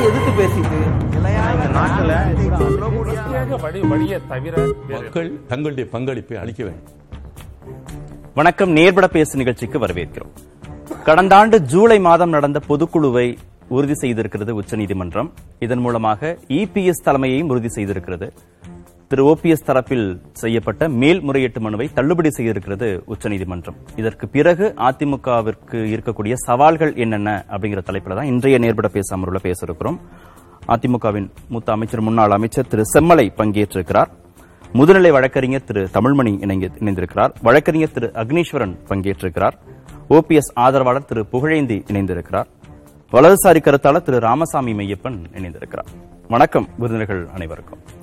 எதிர்த்து பேசிட்டு மக்கள் தங்களுடைய பங்களிப்பை அளிக்க வேண்டும். வணக்கம். நேர்பட பேசு நிகழ்ச்சிக்கு வரவேற்கிறோம். கடந்த ஆண்டு ஜூலை மாதம் நடந்த பொதுக்குழுவை உறுதி செய்திருக்கிறது உச்சநீதிமன்றம். இதன் மூலமாக இபிஎஸ் தலைமையையும் உறுதி செய்திருக்கிறது. திரு ஓபிஎஸ் தரப்பில் செய்யப்பட்ட மேல்முறையீட்டு மனுவை தள்ளுபடி செய்திருக்கிறது உச்சநீதிமன்றம். இதற்கு பிறகு அதிமுகவிற்கு இருக்கக்கூடிய சவால்கள் என்னென்ன அப்படிங்கிற தலைப்பில் தான் இன்றைய நேர்பட பேச அமர்வில் பேச இருக்கிறோம் அதிமுகவின் மூத்த அமைச்சர் முன்னாள் அமைச்சர் திரு செம்மலை பங்கேற்றிருக்கிறார். முதுநிலை வழக்கறிஞர் திரு தமிழ்மணி இணைந்திருக்கிறார். வழக்கறிஞர் திரு அக்னீஸ்வரன் பங்கேற்றிருக்கிறார். ஓபிஎஸ் ஆதரவாளர் திரு புகழேந்தி இணைந்திருக்கிறார். வலதுசாரி கருத்தாளர் திரு ராமசாமி மையப்பன் இணைந்திருக்கிறார். வணக்கம் விருந்தினர்கள் அனைவருக்கும்.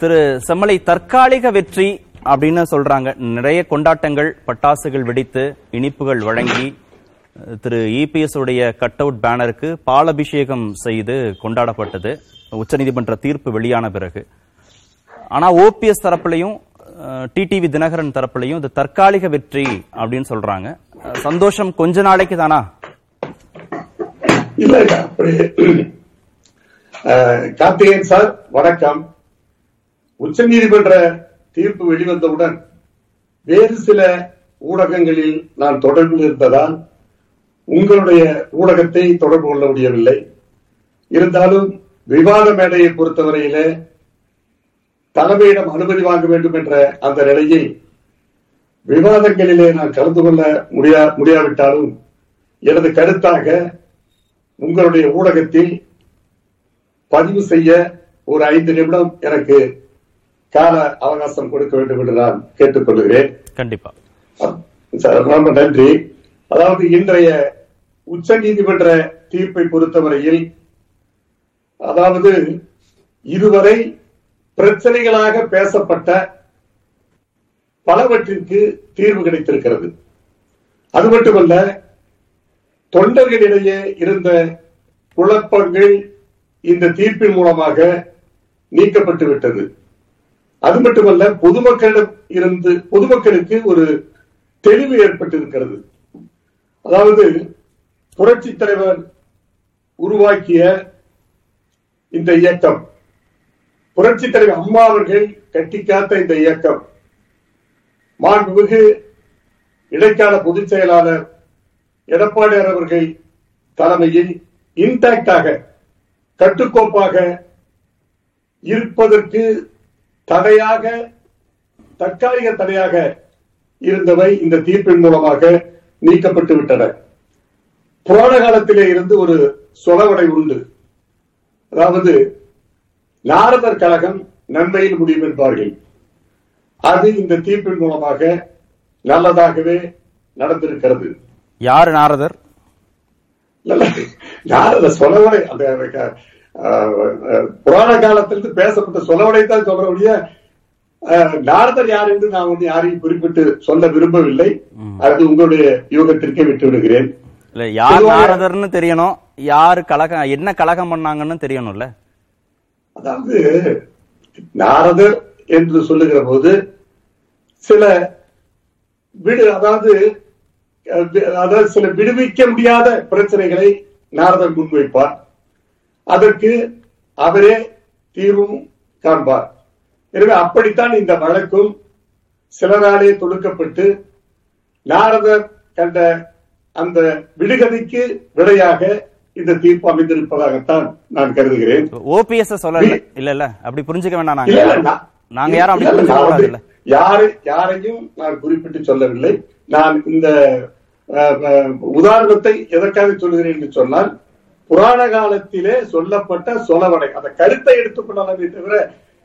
திரு செம்மலை தற்காலிக வெற்றி அப்படின்னு சொல்றாங்க. நிறைய கொண்டாட்டங்கள் பட்டாசுகள் வெடித்து இனிப்புகள் வழங்கி திரு இபிஎஸ் உடைய கட் அவுட் பேனருக்கு பாலபிஷேகம் செய்து கொண்டாடப்பட்டது. உச்சநீதிமன்ற தீர்ப்பு வெளியான பிறகு. ஆனா ஓபிஎஸ் தரப்புலையும் டிடிவி தினகரன் தரப்புலையும் இது தற்காலிக வெற்றி அப்படின்னு சொல்றாங்க. சந்தோஷம் கொஞ்ச நாளைக்கு தானா? கார்த்திகேயன் சார் வணக்கம். உச்சநீதிமன்ற தீர்ப்பு வெளிவந்தவுடன் வேறு சில ஊடகங்களில் நான் தொடர்பில் இருந்ததால் உங்களுடைய ஊடகத்தை தொடர்பு கொள்ள முடியவில்லை. இருந்தாலும் விவாத மேடையை பொறுத்தவரையிலே தலைமையிடம் அனுமதி வாங்க வேண்டும் என்ற அந்த நிலையில் விவாதங்களிலே நான் கலந்து கொள்ள முடியா முடியாவிட்டாலும் எனது கருத்தாக உங்களுடைய ஊடகத்தில் பதிவு செய்ய ஒரு ஐந்து நிமிடம் எனக்கு கால அவகாசம் கொடுக்க வேண்டும் என்று நான் கேட்டுக்கொள்கிறேன். கண்டிப்பா. ரொம்ப நன்றி. அதாவது இன்றைய உச்ச நீதிமன்ற தீர்ப்பை பொறுத்தவரையில் அதாவது இதுவரை பிரச்சனைகளாக பேசப்பட்ட பலவற்றிற்கு தீர்வு கிடைத்திருக்கிறது. அது மட்டுமல்ல தொண்டர்களிடையே இருந்த குழப்பங்கள் இந்த தீர்ப்பின் மூலமாக நீக்கப்பட்டு விட்டது அது மட்டுமல்ல பொதுமக்களிடம் இருந்து பொதுமக்களுக்கு ஒரு தெளிவு ஏற்பட்டிருக்கிறது. அதாவது புரட்சி தலைவர் உருவாக்கிய இந்த இயக்கம் புரட்சி தலைவர் அம்மா அவர்கள் கட்டிக்காத்த இந்த இயக்கம் மாண்புமிகு இடைக்கால பொதுச் செயலாளர் எடப்பாடியார் அவர்கள் தலைமையில் இன்டாக்டாக கட்டுக்கோப்பாக இருப்பதற்கு தடையாக தற்காலிக தடையாக இருந்தவை இந்த தீர்ப்பின் மூலமாக நீக்கப்பட்டு விட்டன. புராண காலத்திலே இருந்து ஒரு சொலவடை உண்டு. அதாவது நாரதர் கழகம் நன்மையில் முடியும் என்பார்கள். அது இந்த தீர்ப்பின் மூலமாக நல்லதாகவே நடந்திருக்கிறது. யாரு நாரதர்? இல்ல, இல்ல. நாரத சொலவடை அந்த புராண காலத்திலிருந்து பேசப்பட்ட சொலவடை தான் சொல்ற ஒழிய அஹ், நாரதர் யார் என்று நான் வந்து யாரையும் குறிப்பிட்டு சொல்ல விரும்பவில்லை. அது உங்களுடைய யூகத்திற்கே விட்டு விடுகிறேன். இல்ல யார் நாரதர்னு தெரியணும் யாரு கலகம் என்ன கலகம் பண்ணாங்கன்னு தெரியணும்ல. அதாவது நாரதர் என்று சொல்லுகிற போது சில விடு அதாவது அதாவது சில விடுவிக்க முடியாத பிரச்சனைகளை நாரதர் முன்வைப்பார். அதற்கு அவரே தீர்வும் காண்பார். எனவே அப்படித்தான் இந்த வழக்கும் சிலராலே தொடுக்கப்பட்டு நாரதர் கண்ட அந்த விடுகதைக்கு விடையாக இந்த தீர்ப்பு அமைந்திருப்பதாகத்தான் நான் கருதுகிறேன். ஓபிஎஸ் சொல்லல. இல்ல இல்ல அப்படி புரிஞ்சுக்க வேண்டாம் நாங்க. நாங்க யாரும் அப்படி யாரை யாரையும் நான் குறிப்பிட்டு சொல்லவில்லை. நான் இந்த உதாரணத்தை எதற்காக சொல்கிறேன் என்று சொன்னால் புராண காலத்திலே சொல்லப்பட்ட சொலவடை. அந்த கருத்தை எடுத்துக்கொள்ளலாமே தவிர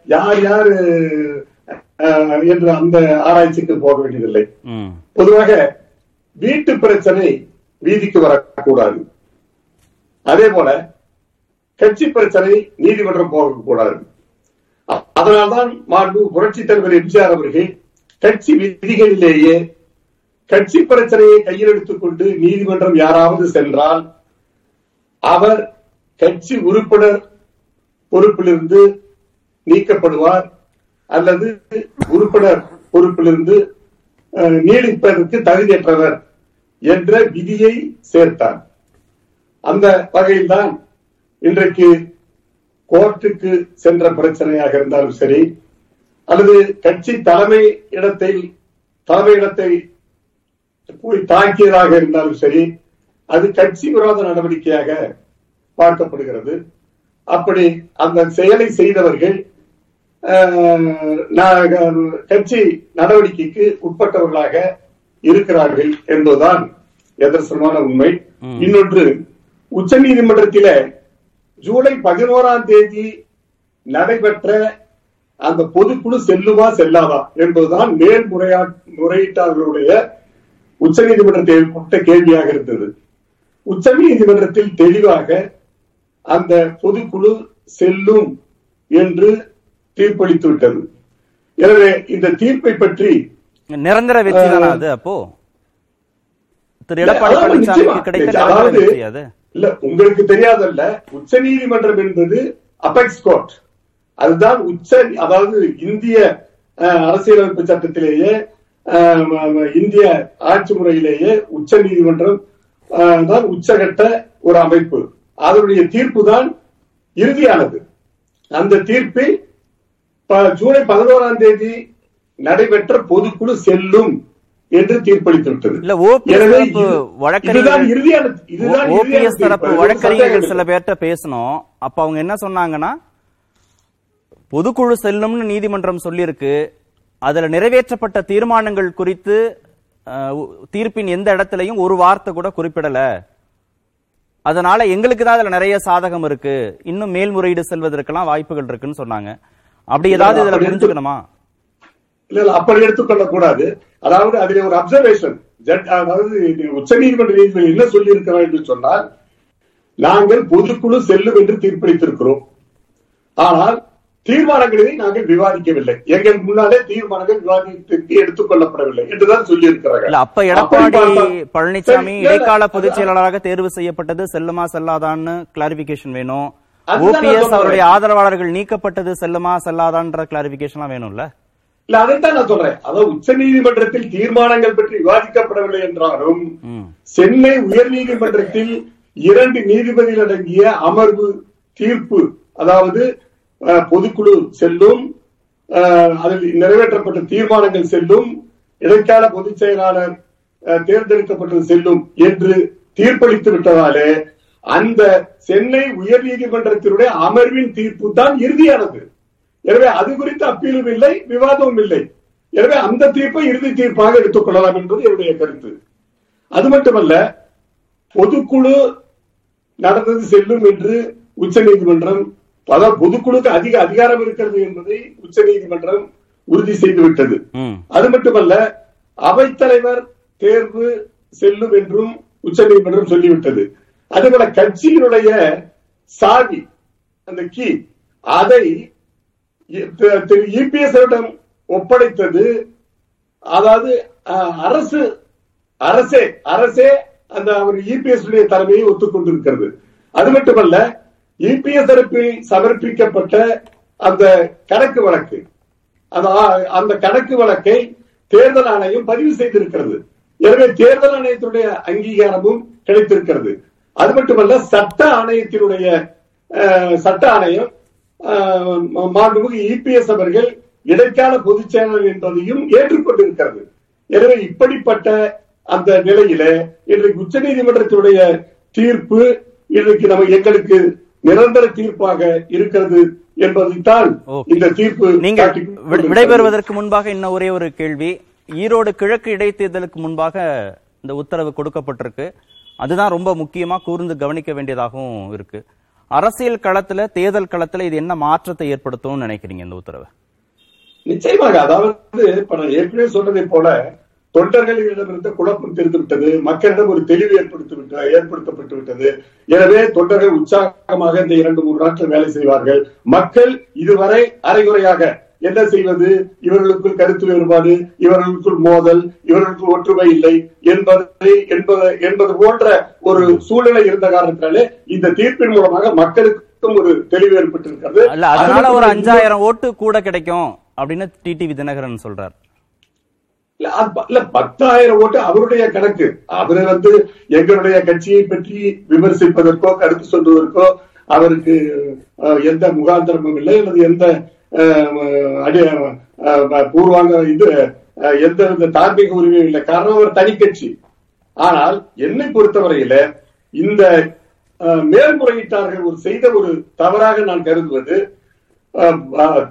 யார் யார் என்று அந்த ஆராய்ச்சிக்கு போக வேண்டியதில்லை. பொதுவாக வீட்டு பிரச்சனை வீதிக்கு வரக்கூடாது. அதே போல கட்சி பிரச்சனை நீதிமன்றம் போகக்கூடாது. அதனால்தான் மாண்பு புரட்சி தலைவர் எம்ஜிஆர் அவர்கள் கட்சி விதிகளிலேயே கட்சி பிரச்சனையை கையில் எடுத்துக் கொண்டு நீதிமன்றம் யாராவது சென்றால் அவர் கட்சி உறுப்பினர் பொறுப்பிலிருந்து நீக்கப்படுவார் அல்லது உறுப்பினர் பொறுப்பிலிருந்து அஹ், நீடிப்பதற்கு தகுதியற்றவர் என்ற விதியை சேர்த்தார். அந்த வகையில்தான் இன்றைக்கு கோர்ட்டுக்கு சென்ற பிரச்சனையாக இருந்தாலும் சரி அல்லது கட்சி தலைமை இடத்தை தலைமை இடத்தை போய் தாக்கியதாக இருந்தாலும் சரி அது கட்சி விரோத நடவடிக்கையாக பார்க்கப்படுகிறது. அப்படி அந்த செயலை செய்தவர்கள் கட்சி நடவடிக்கைக்கு உட்பட்டவர்களாக இருக்கிறார்கள் என்பதுதான் எதர்சனமான உண்மை. இன்னொன்று உச்ச நீதிமன்றத்தில ஜூலை பதினோராம் தேதி நடைபெற்ற அந்த பொதுக்குழு செல்லுமா செல்லாதா என்பதுதான் மேல்முறையா முறையீட்டாளர்களுடைய உச்ச நீதிமன்றத்தை கேள்வியாக இருந்தது. உச்ச நீதிமன்றத்தில் தெளிவாக அந்த பொதுக்குழு செல்லும் என்று தீர்ப்பளித்து விட்டது எனவே இந்த தீர்ப்பை பற்றி நிரந்தர வெற்றி தானா அது அப்போ? திரு எடப்பாடி பழனிசாமிக்கு கிடைத்த இல்ல உங்களுக்கு தெரியாதல்ல உச்ச நீதிமன்றம் என்பது அபெக்ஸ் கோர்ட் அதுதான் உச்ச அதாவது இந்திய அரசியலமைப்பு சட்டத்திலேயே இந்திய ஆட்சி முறையிலேயே உச்ச நீதிமன்றம் தான் உச்சகட்ட ஒரு அமைப்பு. அதனுடைய தீர்ப்பு தான் இறுதியானது. அந்த தீர்ப்பில் ஜூலை பதினோராம் தேதி நடைபெற்ற பொதுக்குழு செல்லும் என்று தீர்ப்பளித்து விட்டது இல்ல ஓபிஎஸ் தரப்பு வழக்கறிஞர்கள் ஓபிஎஸ் தீர்ப்பு. சில பேர்ட்ட பேசணும். அப்ப அவங்க என்ன சொன்னாங்கன்னா பொதுக்குழு செல்லும்னு நீதிமன்றம் சொல்லியிருக்கு. அதுல நிறைவேற்றப்பட்ட தீர்மானங்கள் குறித்து தீர்ப்பின் எந்த இடத்திலையும் ஒரு வார்த்தை கூட குறிப்பிடல. அதனால எங்களுக்கு தான் அதுல நிறைய சாதகம் இருக்கு. இன்னும் மேல்முறையீடு செல்வதற்கெல்லாம் வாய்ப்புகள் இருக்குன்னு சொன்னாங்க. அப்படி ஏதாவது இதுல புரிஞ்சுக்கணுமா? இல்ல இல்ல அப்படி எடுத்துக்கொள்ள கூடாது அதாவது அதில் ஒரு அப்சர்வேஷன் அதாவது உச்ச நீதிமன்ற நீதிபதி என்ன சொல்லி இருக்கிறார் என்று சொன்னால் நாங்கள் பொதுக்குழு செல்லும் என்று தீர்ப்பளித்திருக்கிறோம். ஆனால் தீர்மானங்களை நாங்கள் விவாதிக்கவில்லை. எங்கள் முன்னாலே தீர்மானங்கள் விவாதத்திற்கு எடுத்துக் கொள்ளப்படவில்லை என்றுதான் சொல்லி இருக்கிறார்கள் இல்ல அப்ப எடப்பாடி பழனிசாமி இடைக்கால பொதுச் செயலாளராக தேர்வு செய்யப்பட்டது செல்லுமா செல்லாதான்னு கிளாரிபிகேஷன் வேணும். ஓபிஎஸ். அவருடைய ஆதரவாளர்கள் நீக்கப்பட்டது செல்லுமா செல்லாதான்ற கிளாரிபிகேஷன் வேணும்ல? இல்ல அதைத்தான் நான் சொல்றேன். அதாவது உச்ச நீதிமன்றத்தில் தீர்மானங்கள் பற்றி விவாதிக்கப்படவில்லை என்றாலும். சென்னை உயர்நீதிமன்றத்தில் இரண்டு நீதிபதிகள் அடங்கிய அமர்வு தீர்ப்பு அதாவது பொதுக்குழு செல்லும் அதில் நிறைவேற்றப்பட்ட தீர்மானங்கள் செல்லும் இடைக்கால பொதுச் செயலாளர் தேர்ந்தெடுக்கப்பட்டது செல்லும் என்று தீர்ப்பளித்து விட்டதாலே அந்த சென்னை உயர்நீதிமன்றத்தினுடைய அமர்வின் தீர்ப்பு தான் இறுதியானது. எனவே அது குறித்து அப்பீலும் இல்லை விவாதமும் இல்லை. எனவே அந்த தீர்ப்பை இறுதி தீர்ப்பாக எடுத்துக் கொள்ளலாம் என்பது என்னுடைய கருத்து. அது மட்டுமல்ல பொதுக்குழு நடந்தது செல்லும் என்று உச்ச நீதிமன்றம் அதாவது பொதுக்குழுக்கு அதிக அதிகாரம் இருக்கிறது என்பதை உச்ச நீதிமன்றம் உறுதி செய்துவிட்டது. அது மட்டுமல்ல அவைத்தலைவர் தேர்வு செல்லும் என்றும் உச்ச நீதிமன்றம் சொல்லிவிட்டது. அதுபோல கட்சியினுடைய சாவி அந்த கீ அதை திரு- திரு இபிஎஸ் ஒப்படைத்தது. அதாவது அரசு அரசே அரசே அந்த அவர் இபிஎஸ் தலைமையை ஒத்துக்கொண்டிருக்கிறது. அது மட்டுமல்ல இபிஎஸ் தரப்பில் சமர்ப்பிக்கப்பட்ட அந்த கணக்கு வழக்கு. அந்த அந்த கணக்கு வழக்கை தேர்தல் ஆணையம் பதிவு செய்திருக்கிறது. எனவே தேர்தல் ஆணையத்தினுடைய அங்கீகாரமும் கிடைத்திருக்கிறது. அது மட்டுமல்ல சட்ட ஆணையத்தினுடைய அஹ், சட்ட ஆணையம் மாண்புமிகு இபிஎஸ் அவர்கள் இடைக்கால பொதுச் செயலர் என்பதையும் ஏற்றுக்கொண்டிருக்கிறது. எனவே இப்படிப்பட்ட அந்த நிலையில இன்றைக்கு உச்சநீதிமன்றத்தினுடைய தீர்ப்பு இன்றைக்கு நம்ம எங்களுக்கு நிரந்தர தீர்ப்பாக இருக்கிறது என்பதைத்தான். இந்த தீர்ப்பு நீங்கள். விடைபெறுவதற்கு முன்பாக இன்னும் ஒரே ஒரு கேள்வி ஈரோடு கிழக்கு இடைத்தேர்தலுக்கு முன்பாக இந்த உத்தரவு கொடுக்கப்பட்டிருக்கு அதுதான் ரொம்ப முக்கியமா கூர்ந்து கவனிக்க வேண்டியதாகவும் இருக்கு அரசியல் களத்துல தேர்தல் களத்துல இது என்ன மாற்றத்தை ஏற்படுத்தும்னு நினைக்கிறீங்க இந்த உத்தரவு நிச்சயமாக அதாவது இப்ப நான் ஏற்கனவே சொன்னதை போல தொண்டர்களிடமிருந்து குழப்பம் தெரிந்து விட்டது மக்களிடம் ஒரு தெளிவு ஏற்படுத்தி விட்ட ஏற்படுத்தப்பட்டு விட்டது. எனவே தொண்டர்கள் உற்சாகமாக இந்த இரண்டு மூன்று நாட்கள் வேலை செய்வார்கள். மக்கள் இதுவரை அரைகுறையாக என்ன செய்வது? இவர்களுக்குள் கருத்து வேறுபாடு இவர்களுக்குள் மோதல் இவர்களுக்குள் ஒற்றுமை இல்லை என்பதை என்பது என்பது போன்ற ஒரு சூழ்நிலை இருந்த காரணத்தினாலே இந்த தீர்ப்பின் மூலமாக மக்களுக்கும் ஒரு தெளிவு ஏற்பட்டிருக்கிறது. அதனால அது ஒரு அஞ்சாயிரம் ஓட்டு கூட கிடைக்கும் அப்படின்னு டிடிவி தினகரன் சொல்றார். இல்ல, பத்தாயிரம் ஓட்டு அவருடைய கணக்கு. அவரு வந்து எங்களுடைய கட்சியை பற்றி விமர்சிப்பதற்கோ கருத்து சொல்வதற்கோ அவருக்கு எந்த முகாந்திரமும் இல்லை அல்லது எந்த அடி பூர்வாங்க இது அஹ், எந்த வித தார்மீக உரிமையும் இல்லை. காரணம் அவர் தனி கட்சி. ஆனால் என்னை பொறுத்தவரையில இந்த மேல்முறையீட்டார்கள் ஒரு செய்த ஒரு தவறாக நான் கருதுவது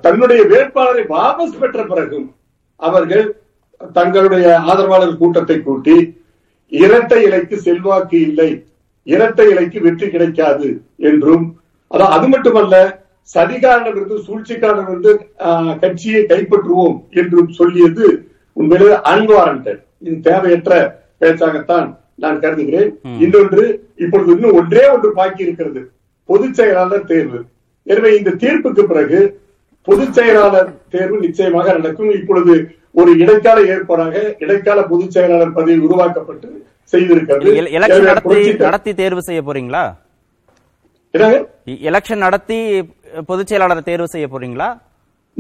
தன்னுடைய வேட்பாளரை வாபஸ் பெற்ற பிறகும் அவர்கள் தங்களுடைய ஆதரவாளர் கூட்டத்தை கூட்டி இரட்டை இலைக்கு செல்வாக்கு இல்லை இரட்டை இலைக்கு வெற்றி கிடைக்காது என்றும் அதான் அது மட்டுமல்ல சதிகாரனிலிருந்து சூழ்ச்சிக்காரனிலிருந்து ஆஹ், கட்சியை கைப்பற்றுவோம் என்றும் சொல்லியது உண்மையிலே அன்வாரண்டட் இது தேவையற்ற பேச்சாகத்தான் நான் கருதுகிறேன். இன்னொன்று இப்பொழுது இன்னும் ஒன்றே ஒன்று பாக்கி இருக்கிறது. பொதுச் செயலாளர் தேர்வு. எனவே இந்த தீர்ப்புக்கு பிறகு பொதுச் செயலாளர் தேர்வு நிச்சயமாக நடக்கும். இப்பொழுது ஒரு இடைக்கால ஏற்பாடாக இடைக்கால பொதுச் செயலாளர் பதவி உருவாக்கப்பட்டு செய்திருக்கிறது. நடத்தி தேர்வு செய்ய போறீங்களா? எலெக்ஷன் நடத்தி பொதுச் செயலாளரை தேர்வு செய்ய போறீங்களா?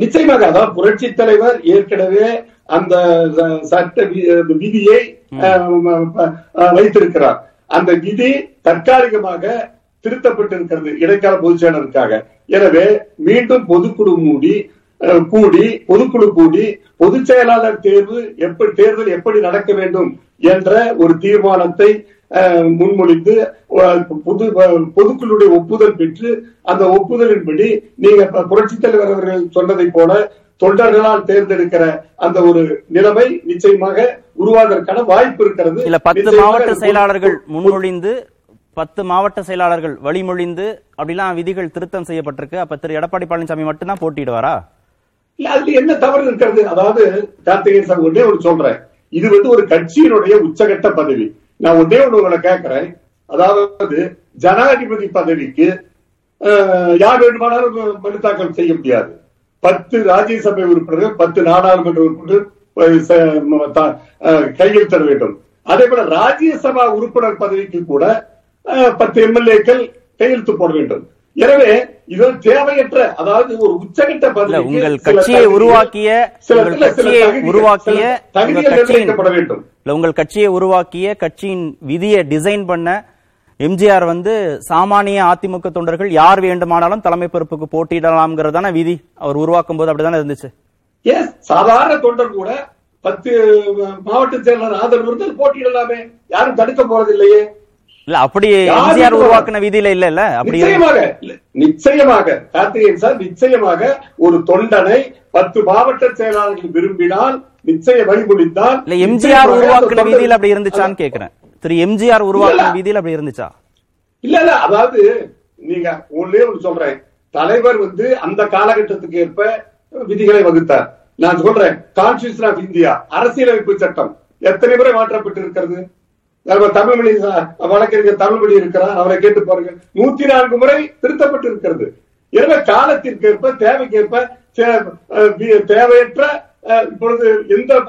நிச்சயமாக. அதாவது புரட்சி தலைவர் ஏற்கனவே அந்த சட்ட விதியை வைத்திருக்கிறார். அந்த விதி தற்காலிகமாக திருத்தப்பட்டிருக்கிறது இடைக்கால பொதுச் செயலருக்காக. எனவே மீண்டும் பொதுக்குழு மூடி கூடி பொதுக்குழு கூடி பொதுச் செயலாளர் தேர்வு எப்படி தேர்தல் எப்படி நடக்க வேண்டும் என்ற ஒரு தீர்மானத்தை முன்மொழிந்து பொது பொதுக்குழுடைய ஒப்புதல் பெற்று அந்த ஒப்புதலின்படி நீங்க புரட்சித் தலைவர் அவர்கள் சொன்னதை போல தொண்டர்களால் தேர்ந்தெடுக்கிற அந்த ஒரு நிலைமை நிச்சயமாக உருவாவதற்கான வாய்ப்பு இருக்கிறது. இல்ல பத்து மாவட்ட செயலாளர்கள் முன்மொழிந்து பத்து மாவட்ட செயலாளர்கள் வழிமொழிந்து அப்படிலாம் விதிகள் திருத்தம் செய்யப்பட்டிருக்கு. அப்ப திரு. எடப்பாடி பழனிசாமி மட்டும்தான் போட்டியிடுவாரா? இல்ல அதுல என்ன தவறு இருக்கிறது? அதாவது கார்த்திகேயன் சார் ஒன்னே ஒன்று சொல்றேன். இது வந்து ஒரு கட்சியினுடைய உச்சகட்ட பதவி. நான் ஒன்றே ஒண்ணு உங்களை கேட்கிறேன். அதாவது ஜனாதிபதி பதவிக்கு யார் வேண்டுமானாலும் மனு தாக்கல் செய்ய முடியாது. பத்து ராஜ்யசபை உறுப்பினர்கள் பத்து நாடாளுமன்ற உறுப்பினர்கள் கையெழுத்திட வேண்டும். அதே போல ராஜ்யசபா உறுப்பினர் பதவிக்கு கூட பத்து எம்எல்ஏக்கள் கையெழுத்து போட வேண்டும். எனவே இது தேவையற்ற அதாவது ஒரு உச்சகட்ட பதவிக்கு உங்கள் கட்சியை உருவாக்கிய கட்சியை உருவாக்கிய நிர்ணயிக்கப்பட வேண்டும். இல்ல உங்கள் கட்சியை உருவாக்கிய கட்சியின் விதியை டிசைன் பண்ண எம்ஜிஆர் வந்து சாமானிய அதிமுக தொண்டர்கள் யார் வேண்டுமானாலும் தலைமை பொறுப்புக்கு போட்டியிடலாம்ங்கிறதான விதி. அவர் உருவாக்கும் போது அப்படிதானே இருந்துச்சு. எஸ் சாதாரண தொண்டர் கூட பத்து மாவட்ட செயலாளர் ஆதரவு இருந்தால் போட்டியிடலாமே. யாரும் தடுக்க போறது இல்லையே இல்ல அப்படி எம்ஜிஆர். உருவாக்குன விதியில இல்ல இல்ல அப்படி. நிச்சயமாக நிச்சயமாக கார்த்திகேயன் சார் நிச்சயமாக ஒரு தொண்டனை பத்து மாவட்ட செயலாளர்கள் விரும்பினால் நிச்சய வழிமொழிந்தால் இல்ல எம்ஜிஆர் உருவாக்குன விதியில அப்படி இருந்துச்சான்னு கேக்குறேன் திரு எம்ஜிஆர் உருவாக்குன. விதியில அப்படி இருந்துச்சா இல்ல இல்ல அதாவது நீங்க ஒன்னே ஒன்று சொல்றேன் தலைவர் வந்து அந்த காலகட்டத்துக்கு ஏற்ப விதிகளை வகுத்தார் நான் சொல்றேன் கான்ஸ்டியூஷன் ஆஃப் இந்தியா அரசியலமைப்பு சட்டம் எத்தனை முறை மாற்றப்பட்டு இருக்கிறது நம்ம தமிழ்மொழி ச- வழக்கறிஞர் தமிழ்மொழி இருக்கிறார். அவரை கேட்டு பாருங்க. நூத்தி நான்கு முறை திருத்தப்பட்டு இருக்கிறது. எனவே காலத்திற்கேற்ப தேவைக்கேற்ப தேவையற்ற இப்பொழுது எந்த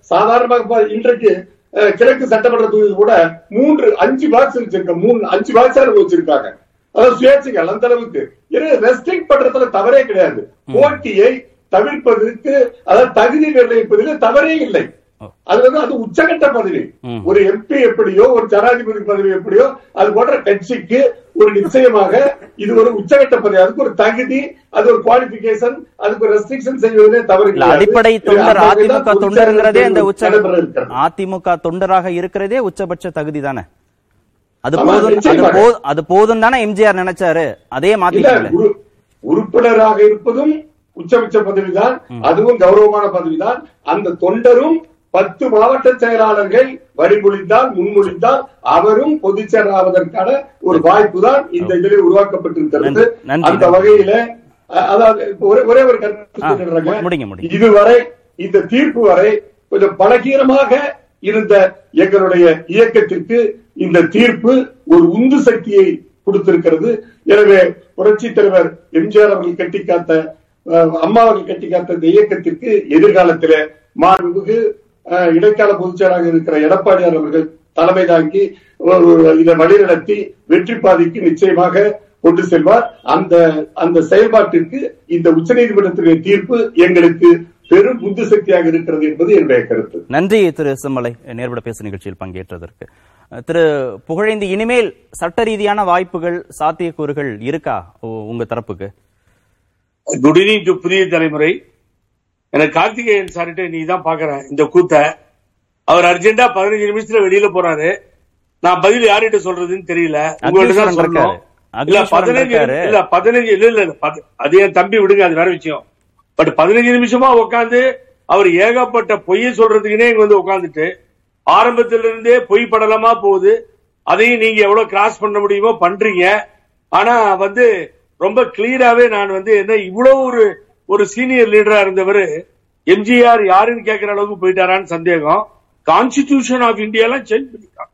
சாதாரணமாக இன்றைக்கு கிழக்கு சட்டமன்ற தொகுதியில் கூட மூன்று அஞ்சு பாக்ஸ் வச்சிருக்க மூணு அஞ்சு பாக்ஸ் வச்சிருக்காங்க. அதாவது சுயேட்சைகள் அந்த அளவுக்கு. ரெஸ்ட்ரிக்ட் பண்றதுல தவறே கிடையாது. போட்டியை தவிர்ப்பதற்கு அதாவது தகுதி நிர்ணயிப்பதில் தவறே இல்லை. அது வந்து அது உச்சகட்ட பதவி. ஒரு எம்பி எப்படியோ ஒரு ஜனாதிபதி பதவி எப்படியோ அது போன்ற கட்சிக்கு ஒரு நிச்சயமாக இது ஒரு உச்சகட்ட பதவி. அதுக்கு ஒரு தகுதி அது ஒரு குவாலிபிகேஷன் அதுக்கு ரெஸ்ட்ரிக்ஷன் செய்வதே தவறு. அடிப்படை தொண்டர் அதிமுக தொண்டருங்கிறதே அந்த உச்ச. அதிமுக தொண்டராக இருக்கிறதே உச்சபட்ச தகுதி தானே? அது போதும் அது போதும் தானே எம்ஜிஆர் நினைச்சாரு? அதே உறு- உறுப்பினராக இருப்பதும் உச்சபட்ச பதவிதான். அதுவும் கௌரவமான பதவிதான். அந்த தொண்டரும் பத்து மாவட்ட செயலாளர்கள் வழிமொழிந்தால் முன்மொழிந்தால் அவரும் பொதுச் செயலாளருக்கான ஒரு வாய்ப்பு தான் இந்த இதில் உருவாக்கப்பட்டிருக்கிறது. அந்த. வகையில அதாவது ஒரே ஒரே கருத்து. இதுவரை இந்த தீர்ப்பு வரை கொஞ்சம் பலகீனமாக இருந்த எங்களுடைய இயக்கத்திற்கு இந்த தீர்ப்பு ஒரு உந்து சக்தியை கொடுத்திருக்கிறது. எனவே புரட்சி தலைவர் எம்ஜிஆர் அவர்கள் கட்டி காத்த அம்மா அவர்கள் கட்டி காத்த இந்த இயக்கத்திற்கு எதிர்காலத்திலே மாண்புமிகு இடைக்கால பொதுச்செயலாளர் இருக்கிற எடப்பாடியார் அவர்கள் தலைமை தாங்கி ஒரு இதை வழிநடத்தி வெற்றி பாதைக்கு நிச்சயமாக கொண்டு செல்வார். அந்த அந்த செயல்பாட்டிற்கு இந்த உச்சநீதிமன்றத்தினுடைய தீர்ப்பு எங்களுக்கு பெரும் உந்து சக்தியாக இருக்கிறது என்பது என்னுடைய கருத்து. நன்றி திரு செம்மலை நேர்பட பேசு நிகழ்ச்சியில் பங்கேற்றதற்கு. திரு புகழேந்தி இனிமேல் சட்ட ரீதியான வாய்ப்புகள் சாத்தியக்கூறுகள் இருக்கா உங்க தரப்புக்கு? குட் ஈவினிங் டு புதிய தலைமுறை எனக்கு கார்த்திகேயன் சார்கிட்ட நீ தான் பாக்குறேன். இந்த கூத்த. அவர் அர்ஜென்டா பதினஞ்சு நிமிஷத்துல வெளியில போறாரு. நான் பதில் யார்கிட்ட சொல்றதுன்னு தெரியல. உங்கள்ட்ட தான் சொல்லணும். இல்ல பதினஞ்சு. இல்ல பதினஞ்சு இல்ல இல்ல அது என் தம்பி விடுங்க அது வேற விஷயம். பட் பதினஞ்சு நிமிஷமா உட்காந்து அவர் ஏகப்பட்ட பொய்யை சொல்றதுக்குனே இங்க வந்து உட்காந்துட்டு ஆரம்பத்துல இருந்தே பொய் படலமா போகுது. அதையும் நீங்க எவ்வளவு கிராஸ் பண்ண முடியுமோ பண்றீங்க. ஆனா வந்து ரொம்ப கிளியராவே நான் வந்து என்ன இவ்வளவு ஒரு ஒரு சீனியர் லீடரா இருந்தவர் எம்ஜிஆர் யாருன்னு கேட்கிற அளவுக்கு போயிட்டாரான்னு சந்தேகம். கான்ஸ்டிடியூஷன் ஆஃப் இந்தியா எல்லாம் சேஞ்ச் பண்ணிட்டாங்க.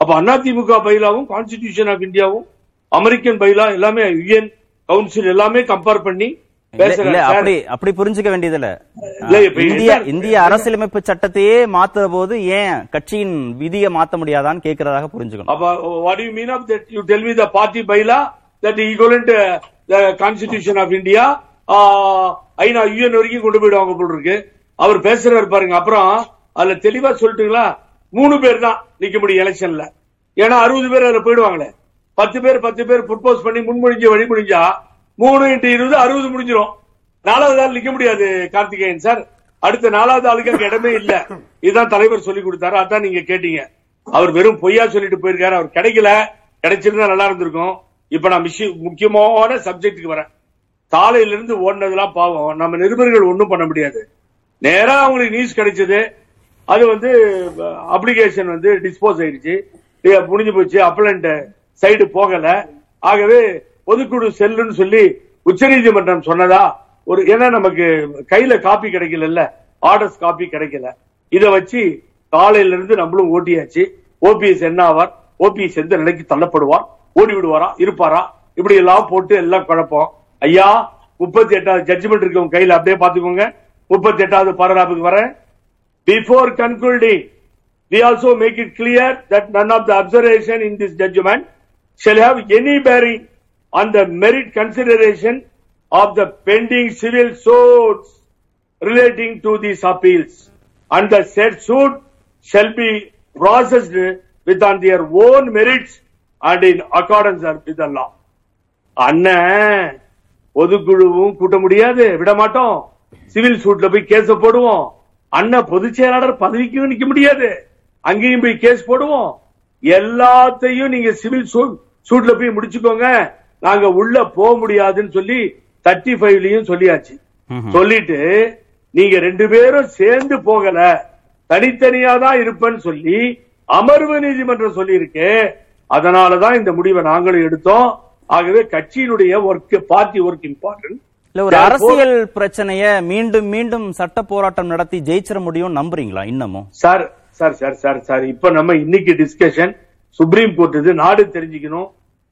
அப்ப அதிமுக பைலாவும் கான்ஸ்டிடியூஷன் ஆஃப் இந்தியாவும் அமெரிக்கன் பைலா எல்லாமே யுஎன் கவுன்சில் எல்லாமே கம்பேர் பண்ணி அப்படி அப்படி புரிஞ்சுக்க இப்ப இந்திய இந்திய அரசியலமைப்பு சட்டத்தையே மாத்துற போது ஏன் கட்சியின் விதியை மாத்த முடியாதான்னு கேட்கறதாக புரிஞ்சுக்கணும். அப்ப what you mean of that you tell me the party bylaw that equivalent constitution of India ஐநா யூஎன் வரைக்கும் கொண்டு போயிடுவாங்க போல் இருக்கு. அவர் பேசுறாரு பாருங்க. அப்புறம் அதுல தெளிவா சொல்லிட்டுங்களா? மூணு பேர் தான் நிக்க முடியும் எலெக்ஷன்ல. ஏன்னா அறுபது பேர் அதுல போயிடுவாங்களே. பத்து பேர் பத்து பேர் ப்ரொபோஸ் பண்ணி முன்மொழிஞ்ச வழி முடிஞ்சா மூணு இன்ட்டு இருபது அறுபது முடிஞ்சிரும். நாலாவது ஆள் நிக்க முடியாது கார்த்திகேயன் சார். அடுத்த நாலாவது ஆளுக்கு அங்க இடமே இல்ல. இதுதான் தலைவர் சொல்லி கொடுத்தாரு. அதான் நீங்க கேட்டீங்க. அவர் வெறும் பொய்யா சொல்லிட்டு போயிருக்காரு. அவர் கிடைக்கல. கிடைச்சிருந்தா நல்லா இருந்திருக்கும். இப்ப நான் முக்கியமான சப்ஜெக்டுக்கு வரேன். காலையில இருந்து ஓடினதெல்லாம் பாவம். நம்ம நிருபர்கள் ஒன்றும் பண்ண முடியாது. நேராக அவங்களுக்கு நியூஸ் கிடைச்சது. அது வந்து அப்ளிகேஷன் வந்து டிஸ்போஸ் ஆயிடுச்சு. முடிஞ்சு போச்சு. அப்பலண்ட் சைடு போகல. ஆகவே பொதுக்குழு செல்லுன்னு சொல்லி உச்சநீதிமன்றம் சொன்னதா? ஒரு ஏன்னா நமக்கு கையில காப்பி கிடைக்கல ஆர்டர்ஸ் காப்பி கிடைக்கல. இதை வச்சு காலையில இருந்து நம்மளும் ஓட்டியாச்சு. ஓபிஎஸ் என்ன ஆவார்? ஓபிஎஸ் எந்த நிலைக்கு தள்ளப்படுவார்? ஓடி விடுவாரா இருப்பாரா? இப்படி எல்லாம் போட்டு எல்லாம் குழப்பம். ஐயா முப்பத்தி எட்டாவது ஜட்ஜ்மெண்ட் இருக்கு உங்க கையில அப்படியே பாத்துக்கோங்க முப்பத்தி எட்டாவது பாராகிராஃபுக்கு வரேன் Before concluding, we also make it clear that none of the observation in this judgment shall have any bearing on the merit consideration of the pending civil suits relating to these appeals. And the said suit shall be processed with on their own merits and in accordance with the law. அண்ணன் பொதுக்குழுவும் கூட்ட முடியாது விட மாட்டோம். Civil சூட்ல போய் கேஸ போடுவோம். அண்ணன் பொதுச் செயலாளர் பதவிக்கும் நிக்க முடியாது. அங்கேயும் போய் கேஸ் போடுவோம். எல்லாத்தையும் நீங்க சிவில் சூட்ல போய் முடிச்சுக்கோங்க. நாங்க உள்ள போக முடியாதுன்னு சொல்லி தேர்ட்டி ஃபைவ்லயும் சொல்லியாச்சு. சொல்லிட்டு நீங்க ரெண்டு பேரும் சேர்ந்து போகல. தனித்தனியா தான் இருப்பேன்னு சொல்லி அமர்வு நீதிமன்றம் சொல்லியிருக்கு. அதனாலதான் இந்த முடிவை நாங்களும் எடுத்தோம். ஆகவே கட்சியினுடைய ஒர்க் பார்ட்டி ஒர்க் இம்பார்ட்டன்ட் இல்ல ஒரு அரசியல் பிரச்சனைய மீண்டும் மீண்டும் சட்ட போராட்டம் நடத்தி ஜெயிச்சிட முடியும் நம்புறீங்களா இன்னமும்? Sir sir sir sir sir இப்ப நம்ம இன்னைக்கு டிஸ்கஷன் சுப்ரீம் கோர்ட் இது நாடு தெரிஞ்சுக்கணும்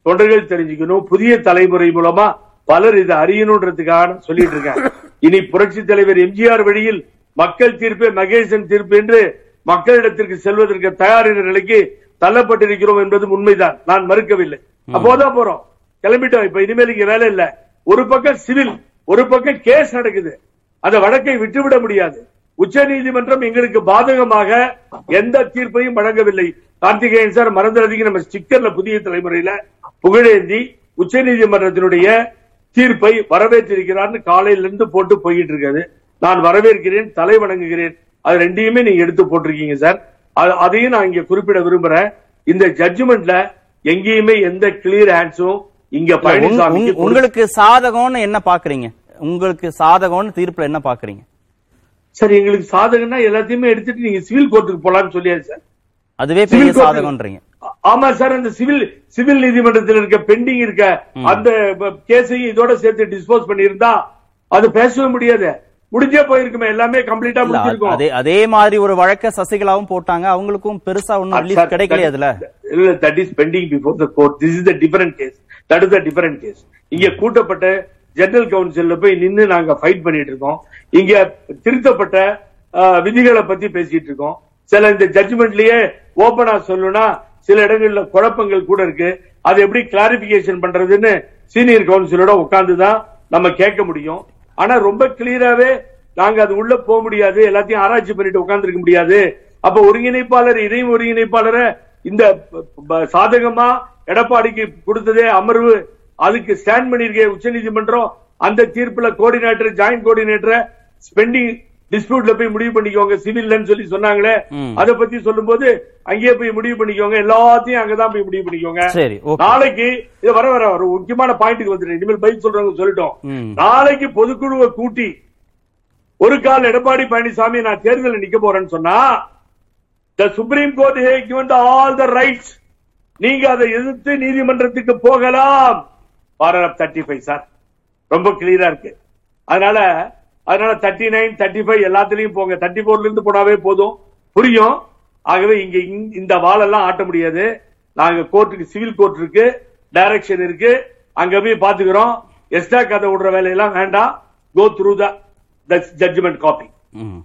தொண்டர்கள் தெரிஞ்சுக்கணும் புதிய தலைமுறை மூலமா பலர் இதை அறியணுன்றதுக்காக சொல்லிட்டு இருக்கேன். இனி புரட்சி தலைவர் எம்ஜிஆர் வழியில் மக்கள் தீர்ப்பே மகேசன் தீர்ப்பு என்று மக்களிடத்திற்கு செல்வதற்கு தயார் என்ற நிலைக்கு தள்ளப்பட்டிருக்கிறோம் என்பது உண்மைதான். நான் மறுக்கவில்லை. அப்போதான் போறோம். கிளம்பிட்டோம். இப்ப இனிமேல் இங்க வேலை இல்ல. ஒரு பக்கம் சிவில் ஒரு பக்கம் கேஸ் நடக்குது. அந்த வழக்கை விட்டுவிட முடியாது. உச்ச நீதிமன்றம் எங்களுக்கு பாதகமாக எந்த தீர்ப்பையும் வழங்கவில்லை. கார்த்திகேயன் சார் மறந்துடாதீங்க. நம்ம ஸ்டிக்கர்ல புதிய தலைமுறையில புகழேந்தி உச்ச நீதிமன்றத்தினுடைய தீர்ப்பை வரவேற்றிருக்கிறார்னு காலையில இருந்து போட்டு போயிட்டு இருக்காது நான் வரவேற்கிறேன் தலை வணங்குகிறேன். அது ரெண்டையுமே நீங்க எடுத்து போட்டிருக்கீங்க சார். அது- அதையும் நான் இங்க குறிப்பிட விரும்புறேன். இந்த ஜட்ஜ்மெண்ட்ல எங்கேயுமே எந்த கிளியர் ஆன்சரும் இங்க உங்களுக்கு சாதகம்னு என்ன பாக்குறீங்க? உங்களுக்கு சாதகம்னு தீர்ப்புல என்ன பாக்குறீங்க? சார் எங்களுக்கு சாதகம்னா எல்லாத்தையுமே எடுத்துட்டு நீங்க சிவில் கோர்ட்டுக்கு போலாம்னு சொல்லியாச்சு சார். அதுவே பெரிய சாதகம்ன்றீங்க. ஆமா சார் அந்த சிவில் சிவில் நீதிமன்றத்தில் இருக்க பெண்டிங் இருக்க அந்த கேஸையும் இதோட சேர்த்து டிஸ்போஸ் பண்ணியிருந்தா அது பேசவே முடியாது. முடிஞ்சே போயிருக்குமே எல்லாமே கம்ப்ளீட்டா இல்ல, முடிஞ்சிருக்கும் அதே அதே மாதிரி ஒரு வழக்க சசிகலாவும் போட்டாங்க அவங்களுக்கும் பெருசா ஒன்னும் ரிலீஃப் கிடைக்கலையே அதுல? இல்ல that is pending before the court this is the different case that is a different case இங்க கூட்டப்பட்ட ஜெனரல் கவுன்சில்ல போய் நின்னு நாங்க ஃபைட் பண்ணிட்டு இருக்கோம். இங்க திருத்தப்பட்ட விதிகளை பத்தி பேசிட்டு இருக்கோம். சில இந்த ஜட்ஜ்மெண்ட்லயே ஓபனா சொல்லணும்னா சில இடங்கள்ல குழப்பங்கள் கூட இருக்கு. அதை எப்படி கிளாரிபிகேஷன் பண்றதுன்னு சீனியர் கவுன்சிலோட உட்கார்ந்துதான் நம்ம கேட்க முடியும். ஆனா ரொம்ப கிளியராவே நாங்க அது உள்ள போக முடியாது. எல்லாத்தையும் ஆராய்ச்சி பண்ணிட்டு உட்கார்ந்திருக்க முடியாது. அப்ப ஒருங்கிணைப்பாளர் இணை ஒருங்கிணைப்பாளரை இந்த ப- சாதகமா எடப்பாடிக்கு கொடுத்ததே அமர்வு அதுக்கு ஸ்டாண்ட் பண்ணிருக்க உச்சநீதிமன்றம் அந்த தீர்ப்புல கோஆர்டினேட்டர் ஜாயிண்ட் கோஆர்டினேட்டர் ஸ்பெண்டிங் டிஸ்பியூட்ல போய் முடிவு பண்ணிக்கோங்க சிவில்லன்னு சொல்லி சொன்னாங்களே. அத பத்தி சொல்லும்போது அங்கேயே போய் முடிவு பண்ணிக்கோங்க எல்லாத்தையும் அங்கதான் போய் முடிவு பண்ணிக்கோங்க நாளைக்கு இது வர வர ஒரு முக்கியமான பாயிண்ட்டுக்கு வந்துட்டேன் இனிமேல் பதில் சொல்றவங்க சொல்லிட்டோம். நாளைக்கு பொதுக்குழுவை கூட்டி ஒரு கால் எடப்பாடி பழனிசாமி நான் தேர்தலில் நிக்க போறேன்னு சொன்னா the supreme court hey the all the rights நீங்க அதை எதிர்த்து நீதிமன்றத்துக்கு போகலாம். பாரத் தேர்ட்டி ஃபைவ் சார் ரொம்ப கிளியரா இருக்கு. அதனால அதனால தேர்ட்டி நைன் தேர்ட்டி ஃபைவ் எல்லாத்துலயும் போங்க. தேர்ட்டி போர்ல இருந்து போனாவே போதும். புரியும்? ஆகவே இங்க இந்த- இந்த வாழெல்லாம் ஆட்ட முடியாது. நாங்க கோர்ட்டுக்கு சிவில் கோர்ட் இருக்கு. டைரக்ஷன் இருக்கு. அங்க போய் பாத்துக்கிறோம். எக்ஸ்ட்ரா கதை விடுற வேலையெல்லாம் வேண்டாம். Go through the judgement copy ம்.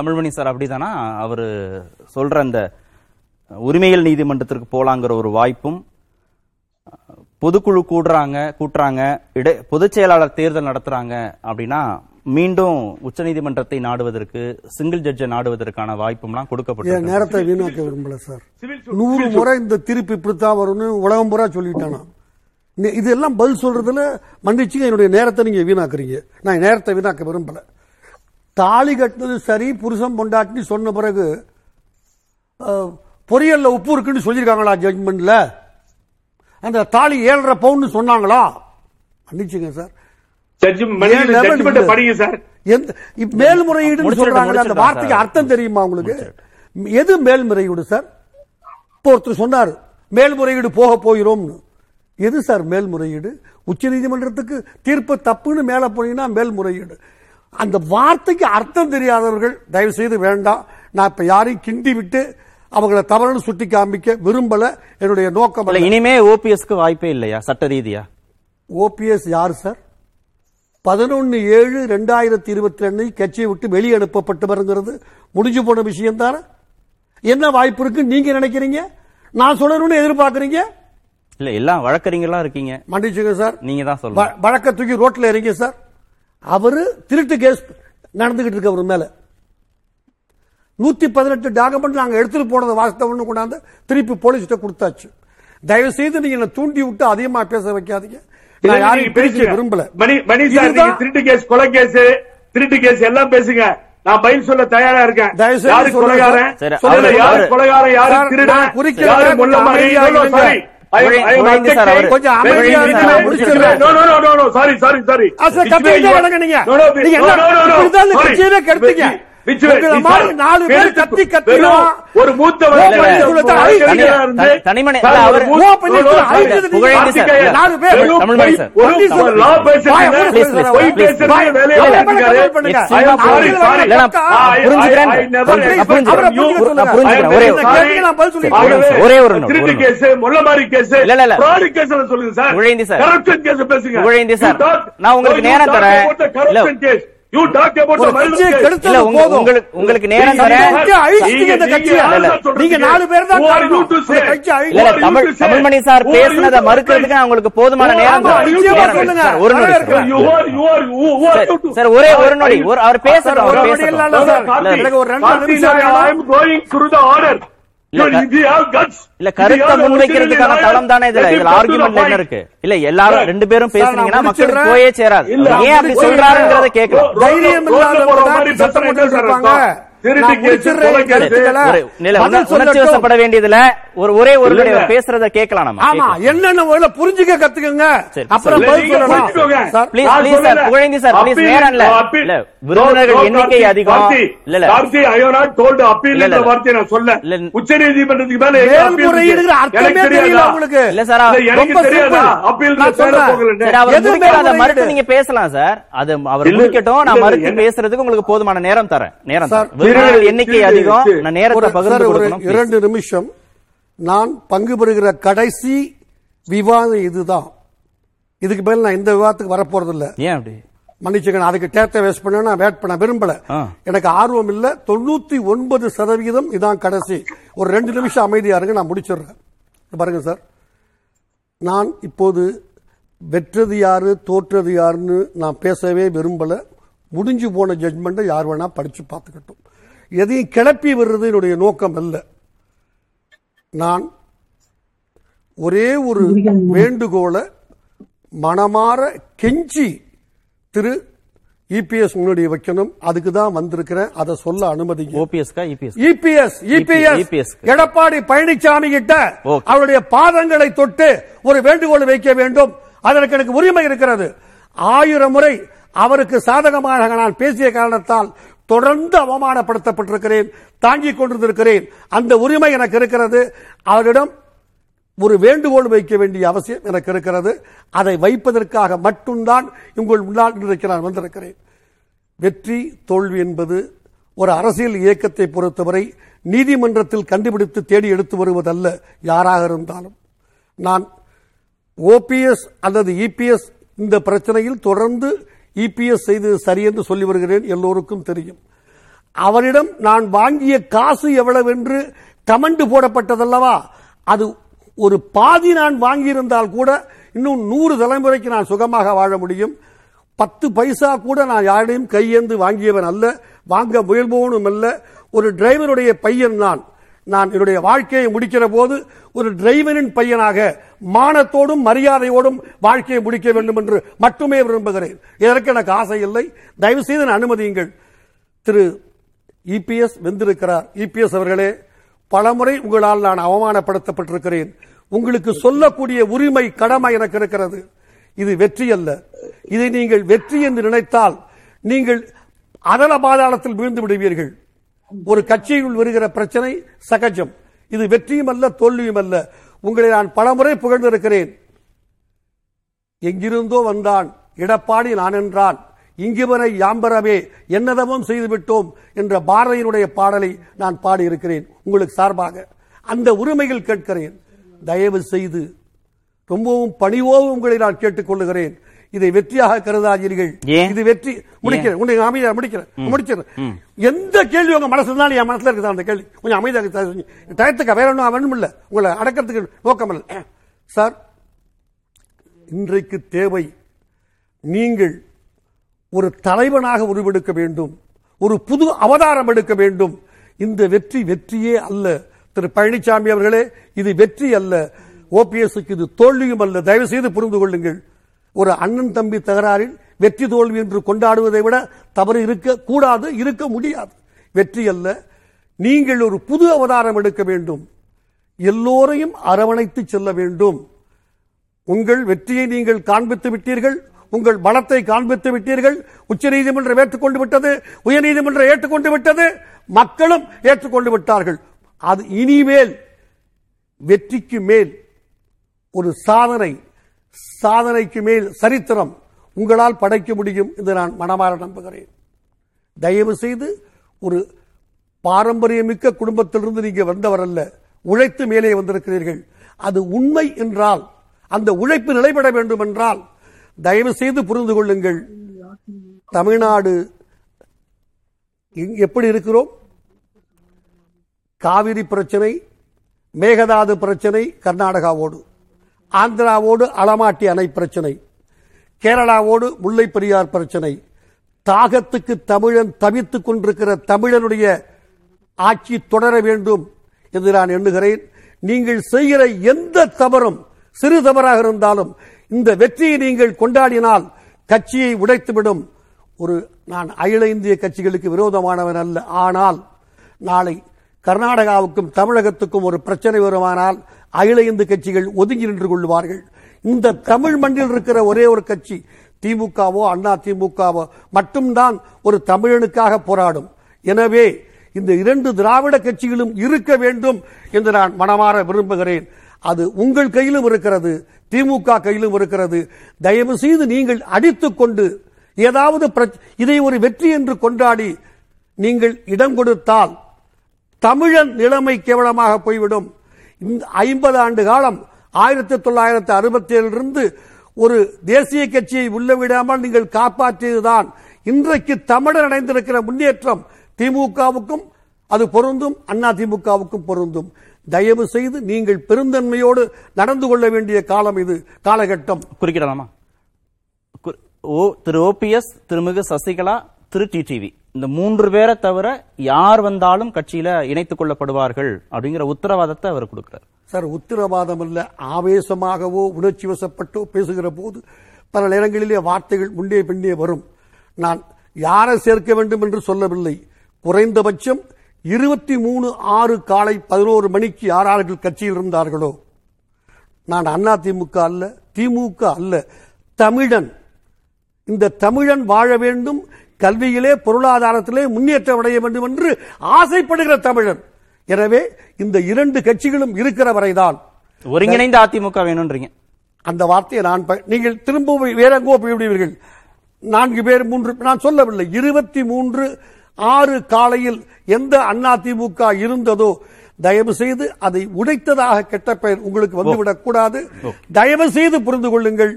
தமிழ்மணி சார் அப்படிதானா? அவரு சொல்ற அந்த உரிமையல் நீதிமன்றத்திற்கு போலாங்கிற ஒரு வாய்ப்பும் பொதுக்குழு கூடுறாங்க கூட்டுறாங்க இடை பொதுச் செயலாளர் தேர்தல் நடத்துறாங்க அப்படின்னா மீண்டும் உச்சநீதிமன்றத்தை நாடுவதற்கு சிங்கிள் ஜட்ஜை நாடுவதற்கான வாய்ப்பும்லாம் என் கொடுக்கப்பட்டு நேரத்தை வீணாக்க விரும்பல சார். நூறு முறை இந்த திருப்பி இப்படித்தான் வரும்னு உலகம் பூரா சொல்லிட்டானா? நி- இதெல்லாம் பதில் சொல்றதுல மன்னிச்சுங்க என்னுடைய நேரத்தை நீங்க வீணாக்குறீங்க. நான் நேரத்தை வீணாக்க விரும்பல. தாலி கட்டினது சரி புருஷன் பொண்டாட்டின்னு சொன்ன பிறகு பொரியல்ல உப்பு இருக்குன்னு சொல்லியிருக்காங்களா ஜட்மெண்ட்ல அந்த தாலி ஏழரை பவுன் சொன்னாங்களா? மன்னிச்சுங்க சார் மேல்முறையீடு சொல்றாங்களே அந்த வார்த்தைக்கு. அர்த்தம் தெரியுமா உங்களுக்கு? எது மேல்முறையீடு சார் இப்போ ஒருத்தர் சொன்னார் மேல்முறையீடு போக போகிறோம்னு. எது சார் மேல்முறையீடு? உச்சநீதிமன்றத்துக்கு தீர்ப்பு தப்புன்னு மேல போனீங்கன்னா மேல்முறையீடு. அந்த வார்த்தைக்கு அர்த்தம் தெரியாதவர்கள் தயவு செய்து வேண்டாம். நான் இப்ப யாரையும் கிண்டி விட்டு அவங்கள தவறுன்னு சுட்டி காமிக்க விரும்பல. என்னுடைய நோக்கம் இனிமே ஓபிஎஸ்க்கு வாய்ப்பே இல்லையா? சட்ட ரீதியா ஓபிஎஸ் யார் சார்? பதினொன்னு ஏழு ரெண்டாயிரத்தி இருபத்தி ரெண்டு கட்சியை விட்டு வெளியே அனுப்பப்பட்டவருங்கிறது முடிஞ்சு போன விஷயம் தானே? என்ன வாய்ப்பு இருக்கு? நீங்க நினைக்கிறீங்க? நான் சொல்லணும்னு எதிர்பார்க்கறீங்க? இல்ல எல்லாம் வழக்கறிஞர்களா இருக்கீங்க. மன்னிச்சுங்க சார். நீங்க தான் சொல்லணும். வ- வழக்க தூக்கி ரோட்ல இறங்க சார். அவரு திருட்டு கேஸ் நடந்துகிட்டு இருக்கு அவர் மேல. நூத்தி பதினெட்டு டாக்குமெண்ட் நாங்க எடுத்துட்டு போனதை வாஸ்தவம்னு கொண்டாந்து திருப்பி போலீஸ்கிட்ட கொடுத்தாச்சு. தயவு செய்து நீங்க என்னை தூண்டி விட்டு அதிகமா பேச வைக்காதீங்க. நான் யாரையும் பேச விரும்பல. மணி மணி சார் இதுதான் நீங்க திருட்டு கேஸ் கொலை கேஸ் திருட்டு கேஸ் எல்லாம் பேசுங்க. நான் பதில் சொல்ல தயாரா இருக்கேன். தயவு செய்து கொலைகாரன்? சரி, யாரு கொலைகாரன்? யாரு சார், திருடன். யாரு கொஞ்சம் சார், சார், வரங்க நீங்க. நாலு பேர் கத்தி ஒரு மூத்தவர் தனிமனி- அவரு-. நாலு பேர். ஒரு ஒரு திருட்டு கேஸ் முள்ளமாரி கேஸ் இல்ல, இல்ல, fraud கேஸ் சொல்லுங்க sir Pugazhendhi sir. Corruption case பேசுங்க புகழேந்தி சார். நான் உங்களுக்கு நேரம் தரேன். the உங்களுக்கு நேரம் நீங்க நாலு பேர் தான் தமிழ்? தமிழ்மணி சார் பேசுனதை மறுக்கிறதுக்கு உங்களுக்கு போதுமான நேரம் ஒரு சார் ஒரே ஒரு நொடி. ஒரு அவர் அவர் ஒரு ரெண்டு நிமிஷம் order. இல்ல, கருத்தை முன்வைக்கிறதுக்கான தளம் தானே இதுல இதுல ஆர்குமெண்ட் என்ன. இருக்கு இல்ல எல்லாரும் ரெண்டு பேரும் பேசுனீங்கன்னா மக்களுக்கு முடிச்சிடுறேன். போயே சேராது ஏன் அப்படி. சொல்றாருங்கிறத கேட்கலாம் தைரியம் இல்லாதவங்க பேசுறேன் போட்டு ஒரு வேண்டியதுல ஒரு ஒரே பேசுறத கேட்கலாம் நம்ம ஆமா. என்னென்ன புரிஞ்சுக்க கத்துக்கங்க. அப்புறம். சார். நேரம் இல்ல. விருந்தினர்கள் எண்ணிக்கை அதிகம். இல்ல, இல்ல. கார்த்தி, வார்த்தையை நான் சொல்ல. மேல மேல்முறையீடுங்கிற? அர்த்தமே தெரியல? உங்களுக்கு? இல்ல சார் ரொம்ப நான் அவர் மேல்முறையீடு? மறுத்து நீங்க பேசலாம் சார். அது அவர் முடிக்கட்டும். நான் மறுத்து பேசுறதுக்கு உங்களுக்கு போதுமான நேரம் தரேன். நேரம் சார், விருந்தினர்கள் எண்ணிக்கை அதிகம். நான் நேரத்தை ஒரு- பகிர்ந்து கொடுக்கணும். இரண்டு நிமிஷம். நான் பங்கு பெறுகிற கடைசி விவாதம் இதுதான். இதுக்கு மேல நான் இந்த விவாதத்துக்கு வரப்போறது இல்ல ஏன் அப்படி? மன்னிச்சுங்க நான் அதுக்கு டேத்தை வேஸ்ட் பண்ண நான் வேட் பண்ண விரும்பல. எனக்கு ஆர்வம் இல்ல. தொண்ணூத்தி ஒன்பது சதவீதம் இதான் கடைசி. ஒரு ரெண்டு நிமிஷம் அமைதியா இருங்க நான் முடிச்சிடுறேன். பாருங்க சார். நான் இப்போது வெற்றது யாரு தோற்றது யாருன்னு நான் பேசவே விரும்பல. முடிஞ்சு போன ஜட்மெண்ட்டை யார் வேணா படிச்சு பார்த்துக்கட்டும். எதையும் கிளப்பி வர்றது என்னுடைய நோக்கம் அல்ல. நான் ஒரே ஒரு வேண்டுகோளை மனமாற கெஞ்சி திரு இபிஎஸ் முன்னாடி வைக்கணும். அதுக்கு தான் வந்திருக்கிறேன். அதை சொல்ல ஓபிஎஸ்கா இபிஎஸ் இபிஎஸ். எடப்பாடி பழனிசாமி கிட்ட. அவருடைய பாதங்களை தொட்டு ஒரு வேண்டுகோள் வைக்க வேண்டும். அதற்கு எனக்கு உரிமை இருக்கிறது. ஆயிரம் முறை அவருக்கு சாதகமாக நான் பேசிய காரணத்தால் தொடர்ந்து அவமானப்படுத்தப்பட்டிருக்கிறேன் தாங்கிக் கொண்டிருந்திருக்கிறேன். அந்த உரிமை எனக்கு இருக்கிறது. அவரிடம் ஒரு வேண்டுகோள் வைக்க வேண்டிய அவசியம் எனக்கு இருக்கிறது. அதை வைப்பதற்காக மட்டும்தான் உங்கள் முன்னால் இன்றைக்கு நான் வந்திருக்கிறேன். வெற்றி தோல்வி என்பது ஒரு அரசியல் இயக்கத்தை பொறுத்தவரை நீதிமன்றத்தில் கண்டுபிடித்து தேடி எடுத்து வருவதல்ல யாராக இருந்தாலும். நான் ஓபிஎஸ் அல்லது இபிஎஸ் இந்த பிரச்சனையில் தொடர்ந்து இபிஎஸ் செய்தது சரி என்று சொல்லி வருகிறேன் எல்லோருக்கும் தெரியும். அவரிடம் நான் வாங்கிய காசு எவ்வளவு என்று கமெண்ட் போடப்பட்டதல்லவா? அது ஒரு பாதி நான் வாங்கியிருந்தால் கூட இன்னும் நூறு தலைமுறைக்கு நான் சுகமாக வாழ முடியும். பத்து பைசா கூட நான் யாரையும் கையேந்து வாங்கியவன் அல்ல. வாங்க முயல்பவனும் அல்ல. ஒரு டிரைவருடைய பையன் நான். நான் என்னுடைய வாழ்க்கையை முடிக்கிற போது ஒரு டிரைவரின் பையனாக மானத்தோடும் மரியாதையோடும் வாழ்க்கையை முடிக்க வேண்டும் என்று மட்டுமே விரும்புகிறேன். இதற்கு எனக்கு ஆசை இல்லை. தயவு செய்து அனுமதியுங்கள். திரு இபிஎஸ் வெந்திருக்கிறார் இபிஎஸ் அவர்களே பலமுறை உங்களால் நான் அவமானப்படுத்தப்பட்டிருக்கிறேன். உங்களுக்கு சொல்லக்கூடிய உரிமை கடமை எனக்கு இருக்கிறது. இது வெற்றி அல்ல. இதை நீங்கள் வெற்றி என்று நினைத்தால் நீங்கள் அதல பாதாளத்தில் வீழ்ந்து விடுவீர்கள். ஒரு கட்சியில் வருகிற பிரச்சனை சகஜம். இது வெற்றியும் அல்ல தோல்வியும் அல்ல. உங்களை நான் பலமுறை புகழ்ந்திருக்கிறேன். எங்கிருந்தோ வந்தான். இடப்பாடி நான் என்றான். இங்கு வரை யாம்பரவே என்னதமும் செய்துவிட்டோம் என்ற பாரதியினுடைய பாடலை நான் பாடியிருக்கிறேன். உங்களுக்கு சார்பாக அந்த உரிமைகள் கேட்கிறேன். தயவு செய்து ரொம்பவும் பணிவோ உங்களை நான் கேட்டுக்கொள்ளுகிறேன். இதை வெற்றியாக கருதாதீர்கள்? இது வெற்றி முடிக்கிறேன். உங்களை அமைதியாக முடிக்கிறேன். முடிச்சிடறேன். எந்த கேள்வி உங்க மனசுல இருந்தாலும் என் மனசுல இருக்குது அந்த கேள்வி? கொஞ்சம் அமைதியாக டயத்துக்கு? வேற ஒன்றும் வேணும் இல்ல. உங்களை அடக்கிறதுக்கு நோக்கம் இல்லை. சார் இன்றைக்கு தேவை நீங்கள் ஒரு தலைவனாக உருவெடுக்க வேண்டும். ஒரு புது அவதாரம் எடுக்க வேண்டும். இந்த வெற்றி வெற்றியே அல்ல. திரு பழனிசாமி அவர்களே இது வெற்றி அல்ல. ஓபிஎஸ்க்கு இது தோல்வியும் அல்ல. தயவு செய்து புரிந்து கொள்ளுங்கள். ஒரு அண்ணன் தம்பி தகராறில் வெற்றி தோல்வி என்று கொண்டாடுவதை விட தவறு இருக்க கூடாது இருக்க முடியாது. வெற்றி அல்ல. நீங்கள் ஒரு புது அவதாரம் எடுக்க வேண்டும். எல்லோரையும் அரவணைத்து செல்ல வேண்டும். உங்கள் வெற்றியை நீங்கள் காண்பித்து விட்டீர்கள். உங்கள் பலத்தை காண்பித்து விட்டீர்கள். உச்ச நீதிமன்றம் ஏற்றுக்கொண்டு விட்டது. உயர்நீதிமன்றம் ஏற்றுக்கொண்டு விட்டது. மக்களும் ஏற்றுக்கொண்டு விட்டார்கள். அது இனிமேல் வெற்றிக்கு மேல் ஒரு சாதனை சாதனைக்கு மேல் சரித்திரம் உங்களால் படைக்க முடியும் என்று நான் மனமாற நம்புகிறேன். தயவு செய்து ஒரு பாரம்பரியமிக்க குடும்பத்திலிருந்து நீங்கள் வந்தவர் அல்ல உழைத்து மேலே வந்திருக்கிறீர்கள். அது உண்மை என்றால் அந்த உழைப்பு நிலைபெற வேண்டும் என்றால் தயவு செய்து புரிந்து கொள்ளுங்கள். தமிழ்நாடு எப்படி இருக்கிறோம்? காவிரி பிரச்சனை மேகதாது பிரச்சனை கர்நாடகாவோடு. ஆந்திராவோடு அலமாட்டி அணை பிரச்சனை. கேரளாவோடு முல்லை பெரியார் பிரச்சனை. தாகத்துக்கு தமிழன் தவித்துக் கொண்டிருக்கிற தமிழனுடைய ஆட்சி தொடர வேண்டும் என்று நான் எண்ணுகிறேன். நீங்கள் செய்கிற எந்த தவறும் சிறு தவறாக இருந்தாலும் இந்த வெற்றியை நீங்கள் கொண்டாடினால் கட்சியை உடைத்துவிடும். ஒரு நான் அகில இந்திய கட்சிகளுக்கு விரோதமானவன் அல்ல. ஆனால் நாளை கர்நாடகாவுக்கும் தமிழகத்துக்கும் ஒரு பிரச்சனை வருமானால் அகில இந்து கட்சிகள் ஒதுங்கி நின்று கொள்வார்கள். இந்த தமிழ் மண்ணில் இருக்கிற ஒரே ஒரு கட்சி திமுகவோ அண்ணா திமுகவோ மட்டும்தான் ஒரு தமிழனுக்காக போராடும். எனவே இந்த இரண்டு திராவிட கட்சிகளும் இருக்க வேண்டும் என்று நான் மனமாற விரும்புகிறேன். அது உங்கள் கையிலும் இருக்கிறது திமுக கையிலும் இருக்கிறது. தயவு செய்து நீங்கள் அடித்துக் கொண்டு ஏதாவது இதை ஒரு வெற்றி என்று கொண்டாடி நீங்கள் இடம் கொடுத்தால் தமிழன் நிலைமை கேவலமாக போய்விடும். இந்த ஐம்பது ஆண்டு காலம் ஆயிரத்தி தொள்ளாயிரத்தி அறுபத்தி ஏழிலிருந்து ஒரு தேசிய கட்சியை உள்ள விடாமல் நீங்கள் காப்பாற்றியதுதான் இன்றைக்கு தமிழர் அடைந்திருக்கிற முன்னேற்றம். திமுகவுக்கும் அது பொருந்தும் அண்ணா திமுகவுக்கும் பொருந்தும். தயவு செய்து நீங்கள் பெருந்தன்மையோடு நடந்து கொள்ள வேண்டிய காலம் இது காலகட்டம். குறிக்கிடலாமா? ஓ திரு ஓபிஎஸ் திருமிகு சசிகலா திரு டிடிவி இந்த மூன்று பேரை தவிர யார் வந்தாலும் கட்சியில இணைத்துக் கொள்ளப்படுவார்கள் அப்படிங்கிற உத்தரவாதத்தை அவர் கொடுக்கிறார். சார் உத்தரவாதம் அல்ல ஆவேசமாகவோ உணர்ச்சி வசப்பட்டோ பேசுகிற போது பல நேரங்களிலே வார்த்தைகள் முன்னே பின்னே வரும். நான் யாரை சேர்க்க வேண்டும் என்று சொல்லவில்லை. குறைந்தபட்சம் இருபத்தி மூணு ஆறு காலை பதினோரு மணிக்கு யாரார்கள் கட்சியில் இருந்தார்களோ. நான் அண்ணா திமுக அல்ல திமுக அல்ல தமிழன். இந்த தமிழன் வாழ வேண்டும் கல்வியிலே பொருளாதாரத்திலே முன்னேற்றம் அடைய வேண்டும் என்று ஆசைப்படுகிற தமிழன் எனவே இந்த இரண்டு கட்சிகளும் இருக்கிற வரைதான். ஒருங்கிணைந்த அதிமுக வேணும்ன்றீங்க. அந்த வார்த்தையை நான் நீங்கள் திரும்ப வேற எங்கோ போய்விடுவீர்கள் நான்கு பேர் மூன்று நான் சொல்லவில்லை. இருபத்தி மூன்று ஆறு காலையில் எந்த அண்ணா திமுக இருந்ததோ தயவு செய்து அதை உடைத்ததாக கெட்ட பெயர் உங்களுக்கு வந்துவிடக் கூடாது தயவு செய்து புரிந்து கொள்ளுங்கள்.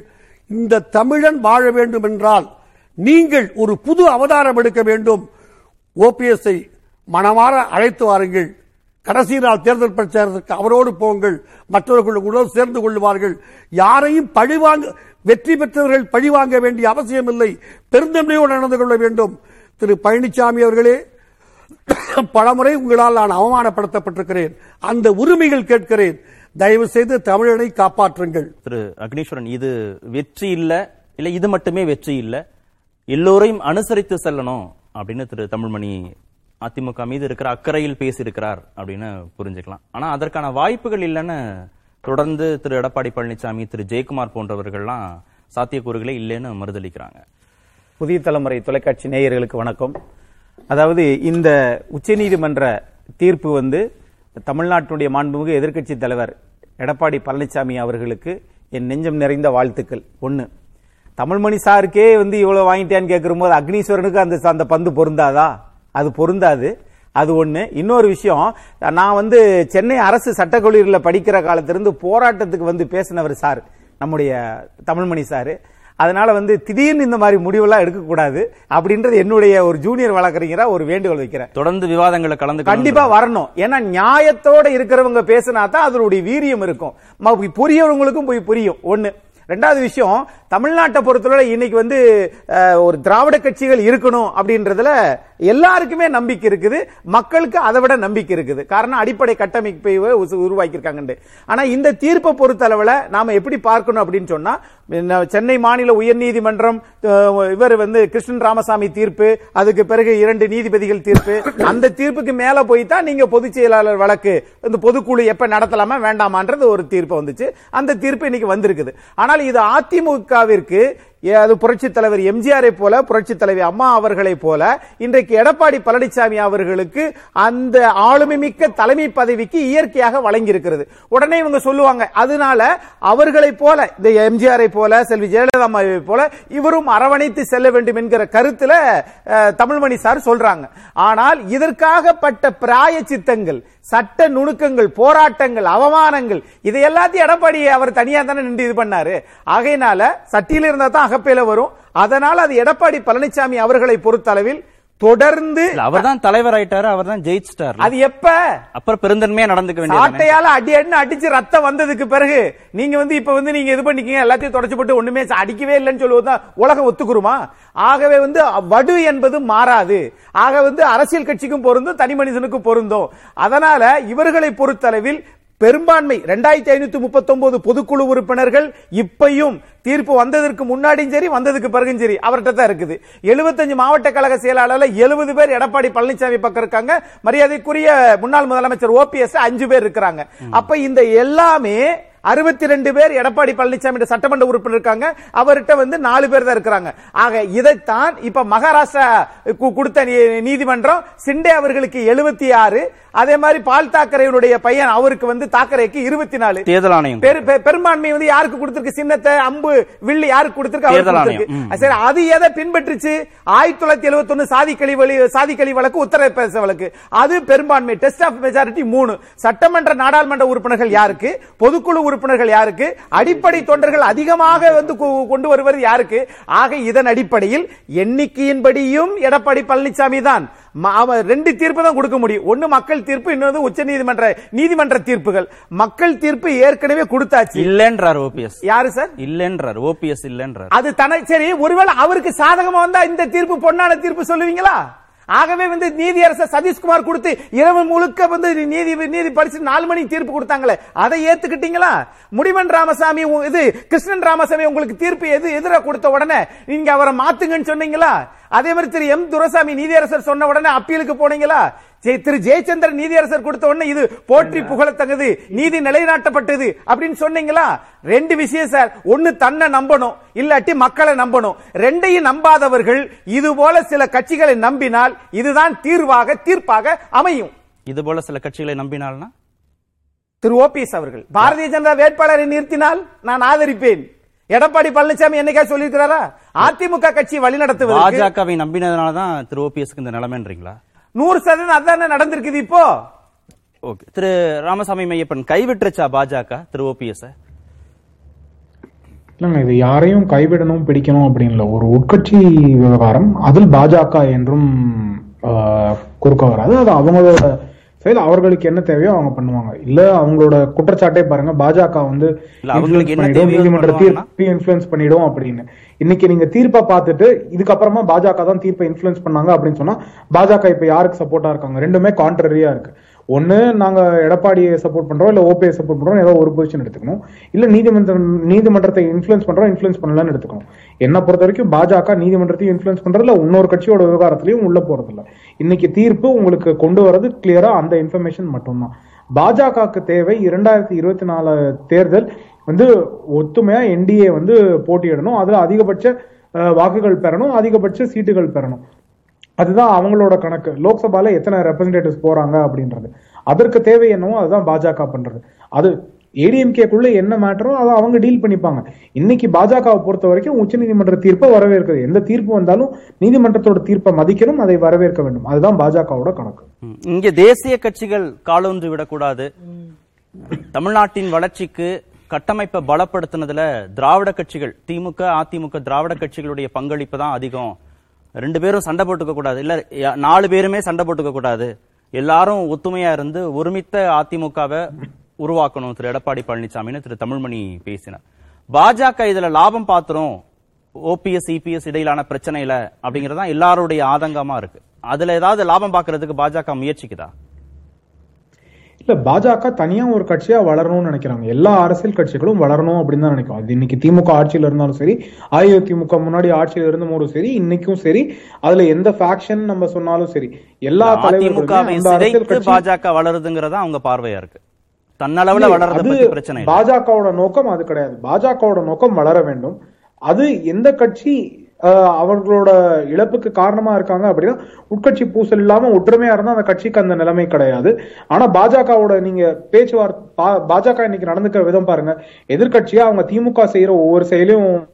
இந்த தமிழன் வாழ வேண்டும் என்றால் நீங்கள் ஒரு புது அவதாரம் எடுக்க வேண்டும். ஓபிஎஸ்ஐ மனமாற அழைத்து வாருங்கள். கடைசி நாள் தேர்தல் பிரச்சாரத்திற்கு அவரோடு போங்கள். மற்றவர்கள் உங்களோடு சேர்ந்து கொள்வார்கள். யாரையும் பழிவாங்க வெற்றி பெற்றவர்கள் பழிவாங்க வேண்டிய அவசியம் இல்லை பெருந்தன்மையோடு நடந்து கொள்ள வேண்டும். திரு பழனிசாமி அவர்களே பலமுறை உங்களால் நான் அவமானப்படுத்தப்பட்டிருக்கிறேன். அந்த உரிமைகள் கேட்கிறேன். தயவு செய்து தமிழனை காப்பாற்றுங்கள். திரு அக்னீஸ்வரன் இது வெற்றி இல்லை? இல்ல இது மட்டுமே வெற்றி இல்லை? எல்லோரையும் அனுசரித்து செல்லணும் அப்படின்னு திரு தமிழ்மணி அதிமுக மீது இருக்கிற அக்கறையில் பேசியிருக்கிறார் அப்படின்னு புரிஞ்சுக்கலாம். ஆனா அதற்கான வாய்ப்புகள் இல்லைன்னு தொடர்ந்து திரு எடப்பாடி பழனிசாமி திரு ஜெயக்குமார் போன்றவர்கள்லாம் சாத்தியக்கூறுகளே இல்லைன்னு மறுதளிக்கிறாங்க. புதிய தலைமுறை தொலைக்காட்சி நேயர்களுக்கு வணக்கம். அதாவது இந்த உச்சநீதிமன்ற தீர்ப்பு வந்து தமிழ்நாட்டினுடைய மாண்புமிகு எதிர்க்கட்சி தலைவர் எடப்பாடி பழனிசாமி அவர்களுக்கு என் நெஞ்சம் நிறைந்த வாழ்த்துக்கள். ஒன்று தமிழ்மணி சாருக்கே வந்து இவ்வளவு வாங்கிட்டேன்னு கேட்கிற போது அக்னீஸ்வரனுக்கு அந்த அந்த பந்து பொருந்தாதா? அது பொருந்தாது. அது ஒண்ணு. இன்னொரு விஷயம் நான் வந்து சென்னை அரசு சட்டக்கல்லூரியில் படிக்கிற காலத்திலிருந்து போராட்டத்துக்கு வந்து பேசினவர் சார் நம்முடைய தமிழ்மணி சார். அதனால வந்து திடீர்னு இந்த மாதிரி முடிவெல்லாம் எடுக்கக்கூடாது அப்படின்றது என்னுடைய ஒரு ஜூனியர் வழக்கறிஞரா ஒரு வேண்டுகோள் வைக்கிறேன். தொடர்ந்து விவாதங்களை கலந்து கண்டிப்பா வரணும். ஏன்னா நியாயத்தோட இருக்கிறவங்க பேசினா தான் அதனுடைய வீரியம் இருக்கும். புரியவங்களுக்கும் போய் புரியும். ஒண்ணு ரெண்டாவது விஷயம் தமிழ்நாட்டை பொறுத்தவரை இன்னைக்கு வந்து ஒரு திராவிட கட்சிகள் இருக்கணும் அப்படின்றதுல எல்லாருக்குமே நம்பிக்கை இருக்குது. மக்களுக்கு அதை விட நம்பிக்கை இருக்குது. காரணம் அடிப்படை கட்டமைப்பை உ- ஆனா இந்த தீர்ப்பை பொறுத்தளவுல நாம எப்படி பார்க்கணும் அப்படின்னு சொன்னா சென்னை மாநில உயர்நீதிமன்றம் இவர் வந்து கிருஷ்ணன் ராமசாமி தீர்ப்பு அதுக்கு பிறகு இரண்டு நீதிபதிகள் தீர்ப்பு. அந்த தீர்ப்புக்கு மேல போய் தான் நீங்க பொதுச் செயலாளர் வழக்கு இந்த பொதுக்குழு எப்ப நடத்தலாமா வேண்டாமான்றது ஒரு தீர்ப்பு வந்துச்சு. அந்த தீர்ப்பு இன்னைக்கு வந்திருக்குது. ஆனால் இது அதிமுகவிற்கு அது புரட்சி தலைவர் எம்ஜிஆரை போல புரட்சி தலைவி அம்மா அவர்களை போல இன்றைக்கு எடப்பாடி பழனிசாமி அவர்களுக்கு அந்த ஆளுமை மிக்க தலைமை பதவிக்கு இயற்கையாக வழங்கி இருக்கிறது உடனே இவங்க சொல்லுவாங்க அதனால அவர்களை போல இந்த எம்ஜிஆரை போல செல்வி ஜெயலலிதா அம்மாவை போல இவரும் அரவணைத்து செல்ல வேண்டும் என்கிற கருத்துல தமிழ்மணி சார் சொல்றாங்க. ஆனால் இதற்காகப்பட்ட பிராய சித்தங்கள் சட்ட நுணுக்கங்கள் போராட்டங்கள் அவமானங்கள் இதை எல்லாத்தையும் எடப்பாடி அவர் தனியா தானே நின்று இது பண்ணாரு. ஆகையினால சட்டியில் இருந்தா தான் அகப்பையில வரும். அதனால அது எடப்பாடி பழனிசாமி அவர்களை பொறுத்தளவில் தொடர்ந்து அவர் தான் தலைவர் ஆயிட்டாரு அவர் தான் ஜெயிச்சிட்டாரு. அது எப்ப? அப்புறம் பெருந்தன்மையா நடந்துக்க வேண்டியது சாட்டையால அடி அடின்னு அடிச்சு ரத்தம் வந்ததுக்கு பிறகு நீங்க வந்து இப்ப வந்து நீங்க இது பண்ணிக்கீங்க எல்லாத்தையும் தொடச்சு போட்டு ஒண்ணுமே அடிக்கவே இல்லைன்னு சொல்லுவதுதான் உலகம் ஒத்துக்குருமா? ஆகவே வந்து வடு என்பது மாறாது. ஆக வந்து அரசியல் கட்சிக்கும் பொருந்தும் தனி மனிதனுக்கும் பொருந்தும். அதனால இவர்களை பொறுத்தளவில் பெரும்பான்மை. ரெண்டாயிரத்தி ஐநூத்தி முப்பத்தி ஒன்பது பொதுக்குழு உறுப்பினர்கள் இப்பையும் தீர்ப்பு வந்ததற்கு முன்னாடியும் சரி வந்ததுக்கு பிறகும் சரி அவர்கிட்ட தான் இருக்குது. 75 மாவட்ட கழக செயலாளர்ல 70 பேர் எடப்பாடி பழனிசாமி பக்கம் இருக்காங்க. மரியாதைக்குரிய முன்னாள் முதலமைச்சர் ஓபிஎஸ் அஞ்சு பேர் இருக்கிறாங்க. அப்ப இந்த எல்லாமே அறுபத்தி ரெண்டு பேர் எடப்பாடி பழனிசாமி சட்டமன்ற உறுப்பினர் இருக்காங்க. அவர்கிட்ட வந்து நாலு பேர் தான் இருக்கிறாங்க. ஆக இதைத்தான் இப்ப மகாராஷ்டிரா கொடுத்த நீதிமன்றம் சிண்டே அவர்களுக்கு எழுபத்தி ஆறு அதே மாதிரி பால் தாக்கரேயுடைய பையன் அவருக்கு வந்து தாக்கரேக்கு இருபத்தி நாலு தேர்தல் ஆணையம். பெரும்பான்மை வந்து யாருக்கு கொடுத்திருக்கு? சின்னத்தை அம்பு வில்லு யாருக்கு கொடுத்திருக்கு? அவருக்கு. சரி அது எதை பின்பற்றுச்சு? ஆயிரத்தி தொள்ளாயிரத்தி எழுபத்தி ஒன்னு சாதி கழிவழி சாதி கழி வழக்கு உத்தரப்பிரதேச வழக்கு. அது பெரும்பான்மை. டெஸ்ட் ஆஃப் மெஜாரிட்டி மூணு. சட்டமன்ற நாடாளுமன்ற உறுப்பினர்கள் யாருக்கு? பொதுக்குழு உறுப்பினர்கள் யாருக்கு? அடிப்படை தொண்டர்கள் அதிகமாக வந்து கொண்டு வருவது யாருக்கு? ஆக இதன் அடிப்படையில் எண்ணிக்கையின்படியும் எடப்பாடி பழனிசாமி தான். ரெண்டு தீர்ப்பு தான் கொடுக்க முடியும். ஒன்னு மக்கள் தீர்ப்பு இன்னொரு உச்ச நீதிமன்ற நீதிமன்ற தீர்ப்புகள். மக்கள் தீர்ப்பு ஏற்கனவே கொடுத்தாச்சு. இல்லன்றார் ஓபிஎஸ். யாரு சார்? இல்லன்றார். ஓபிஎஸ் இல்லன்றார். அது தன சரி ஒருவேளை அவருக்கு சாதகமா வந்தா இந்த தீர்ப்பு பொன்னான தீர்ப்பு சொல்லுவீங்களா? ஆகவே வந்து நீதியரசர் சதீஷ்குமார் கொடுத்து இரவு முழுக்க வந்து நீதி நீதி படிச்சு நாலு மணிக்கு தீர்ப்பு கொடுத்தாங்களே அதை ஏத்துக்கிட்டீங்களா? முடிவன் ராமசாமி உ- இது கிருஷ்ணன் ராமசாமி உங்களுக்கு தீர்ப்பு எது எதிராக கொடுத்த உடனே நீங்க அவரை மாத்துங்கன்னு சொன்னீங்களா? அதே மாதிரி திரு எம். துரசாமி நீதியரசர் சொன்ன உடனே அப்பீலுக்கு போனீங்களா? திரு ஜெயச்சந்திரன் நீதியரசர் கொடுத்த உடனே இது போற்றி புகழத்தக்கது நீதி நிலைநாட்டப்பட்டது அப்படின்னு சொன்னீங்களா? ரெண்டு விஷயம் சார். ஒன்னு தன்னை நம்பணும் இல்லாட்டி மக்களை நம்பணும். ரெண்டையும் நம்பாதவர்கள் இது போல சில கட்சிகளை நம்பினால் இதுதான் தீர்வாக தீர்ப்பாக அமையும். இது போல சில கட்சிகளை நம்பினால்னா? திரு ஓபிஎஸ் அவர்கள் பாரதிய ஜனதா வேட்பாளரை நிறுத்தினால் நான் ஆதரிப்பேன். எடப்பாடி பழனிசாமி என்னைக்கா சொல்லியிருக்கிறாரா? அதிமுக கட்சி வழிநடத்துவது பாஜகவை நம்பினதுனாலதான் திரு ஓபிஎஸ்க்கு இந்த நிலைமைன்றீங்களா? நூறு சதவீதம் அதானே நடந்திருக்குது இப்போ? ஓகே. திரு ராமசாமி மையப்பன் கைவிட்டுருச்சா பாஜக? திரு ஓபிஎஸ். இல்லைங்க இது யாரையும் கைவிடணும் பிடிக்கணும் அப்படின்னு இல்லை. ஒரு உட்கட்சி விவகாரம் அதில் பாஜக என்றும் ஆஹ், குறுக்க வராது. அது அவங்களோட செயல் அவர்களுக்கு என்ன தேவையோ அவங்க பண்ணுவாங்க. இல்ல அவங்களோட குற்றச்சாட்டே பாருங்க பாஜக வந்து நீதிமன்ற? தீர்ப்பு இன்ஃபுளுன்ஸ் பண்ணிடும் அப்படின்னு. இன்னைக்கு நீங்க தீர்ப்பை பார்த்துட்டு இதுக்கப்புறமா பாஜக தான் தீர்ப்பை இன்ஃபுளுன்ஸ் பண்ணாங்க அப்படின்னு சொன்னா பாஜக இப்ப யாருக்கு சப்போர்ட்டா இருக்காங்க? ரெண்டுமே கான்ட்ரரியா இருக்கு. ஒன்று நாங்கள் எடப்பாடியை சப்போர்ட் பண்ணுறோம் இல்லை ஓபிஐ சப்போர்ட் பண்ணுறோம் ஏதோ ஒரு பொசிஷன் எடுத்துக்கணும். இல்லை நீதிமன்றம் நீதிமன்றத்தை இன்ஃப்ளூயன்ஸ் பண்ணுறோம் இன்ஃப்ளூயன்ஸ் பண்ணலன்னு எடுத்துக்கணும். என்னை பொறுத்த வரைக்கும் பாஜக நீதிமன்றத்தையும் இன்ஃப்ளூயன்ஸ் பண்ணுறதுல இன்னொரு கட்சியோட விவகாரத்திலையும் உள்ளே போகிறதில்ல இன்னைக்கு தீர்ப்பு உங்களுக்கு கொண்டு வரது கிளியராக அந்த இன்ஃபர்மேஷன் மட்டும்தான். பாஜகவுக்கு தேவை இரண்டாயிரத்தி இருபத்தி நாலு தேர்தல் வந்து ஒத்துமையா என்டிஏ வந்து போட்டியிடணும். அதுல அதிகபட்ச வாக்குகள் பெறணும் அதிகபட்ச சீட்டுகள் பெறணும். அதுதான் அவங்களோட கணக்கு. லோக்சபால எத்தனை ரெப்ரசன்டேட்டிவ்ஸ் போறாங்க அப்படின்றது. அதற்கு தேவை என்னவோ அதுதான் பாஜக பண்றது. அது ஏடிஎம்கேக்குள்ள என்ன மேட்டரோ அதை அவங்க டீல் பண்ணிப்பாங்க. இன்னைக்கு பாஜகவை பொறுத்த வரைக்கும் உச்சநீதிமன்ற தீர்ப்பை வரவேற்கிறது எந்த தீர்ப்பு வந்தாலும் நீதிமன்றத்தோட தீர்ப்பை மதிக்கணும் அதை வரவேற்க வேண்டும். அதுதான் பாஜகவோட கணக்கு. இங்க தேசிய கட்சிகள் காலூன்றி விடக்கூடாது. தமிழ்நாட்டின் வளர்ச்சிக்கு கட்டமைப்பை பலப்படுத்தினதுல திராவிட கட்சிகள் திமுக அதிமுக திராவிட கட்சிகளுடைய பங்களிப்பு தான் அதிகம். ரெண்டு பேரும் சண்டை போட்டுக்க கூடாது. இல்ல நாலு பேருமே சண்டை போட்டுக்க கூடாது. எல்லாரும் ஒத்துமையா இருந்து ஒருமித்த அதிமுகவை உருவாக்கணும். திரு எடப்பாடி பழனிசாமின்னு திரு தமிழ்மணி பேசினார். பாஜக இதுல லாபம் பாத்துரும். ஓபிஎஸ் இபிஎஸ் இடையிலான பிரச்சனையில அப்படிங்கறதுதான் எல்லாருடைய ஆதங்கமா இருக்கு. அதுல ஏதாவது லாபம் பாக்குறதுக்கு பாஜக முயற்சிக்குதா? இல்ல பாஜக தனியா ஒரு கட்சியா வளரணும்னு நினைக்கிறாங்க. எல்லா அரசியல் கட்சிகளும் வளரணும் அப்படின்னு தான் நினைக்கும். அது இன்னைக்கு திமுக ஆட்சியில இருந்தாலும் சரி அஇஅதிமுக முன்னாடி ஆட்சியில இருந்த போதும் சரி இன்னைக்கும் சரி அதுல எந்த ஃபேக்ஷன் நம்ம சொன்னாலும் சரி எல்லா தலைவர்களுமே பாஜக வளருதுங்கிறதா அவங்க பார்வையா இருக்கு? தன்னளவுல வளர்றத பிரச்சனை. பாஜகவோட நோக்கம் அது கிடையாது. பாஜகவோட நோக்கம் வளர வேண்டும். அது எந்த கட்சி அவர்களோட இழப்புக்கு காரணமா இருக்காங்க அப்படின்னா உட்கட்சி பூசல் இல்லாம ஒற்றுமையா இருந்தா அந்த கட்சிக்கு அந்த நிலைமை கிடையாது. ஆனா பாஜகவோட நீங்க பேச்சுவார்த்தை பா- பாஜக இன்னைக்கு நடந்துக்கிற விதம் பாருங்க. எதிர்கட்சியா அவங்க திமுக செய்யற ஒவ்வொரு செயலையும்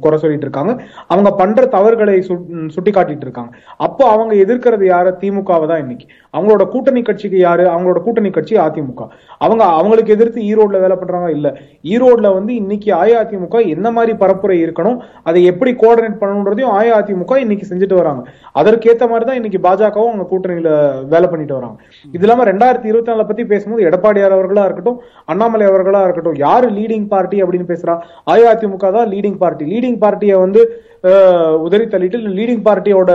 குறை சொல்லிட்டு இருக்காங்க. அவங்க பண்ற தவறுகளை சுட்டி காட்டிட்டு இருக்காங்க. அப்போ அவங்க எதிர்க்கிறது யாரு? திமுகவை தான் இன்னைக்கு. அவங்களோட கூட்டணி கட்சிக்கு யாரு? அவங்களோட கூட்டணி கட்சி அதிமுக. அவங்க அவங்களுக்கு எதிர்த்து ஈரோட்ல வேலை பண்றாங்க இல்ல. ஈரோட்ல வந்து இன்னைக்கு அஇஅதிமுக என்ன மாதிரி பரப்புரை இருக்கணும்? அதை எப்படி கோஆர்டினேட் பண்ணணுன்றதையும் அஇஅதிமுக இன்னைக்கு செஞ்சுட்டு வராங்க. அதற்கேத்த மாதிரி தான் இன்னைக்கு பாஜகவும் அவங்க கூட்டணியில வேலை பண்ணிட்டு வராங்க. இது இல்லாம ரெண்டாயிரத்தி இருபத்தி நாலுல பத்தி பேசும்போது எடப்பாடியார் அவர்களா இருக்கட்டும் அண்ணாமலை அவர்களா இருக்கட்டும் யாரு லீடிங் பார்ட்டி அப்படின்னு பேசுறா? அஇஅதிமுக தான் லீடிங் பார்ட்டி லீடிங் பார்ட்டியை வந்து உதறி தள்ளிட்டு லீடிங் பார்ட்டியோட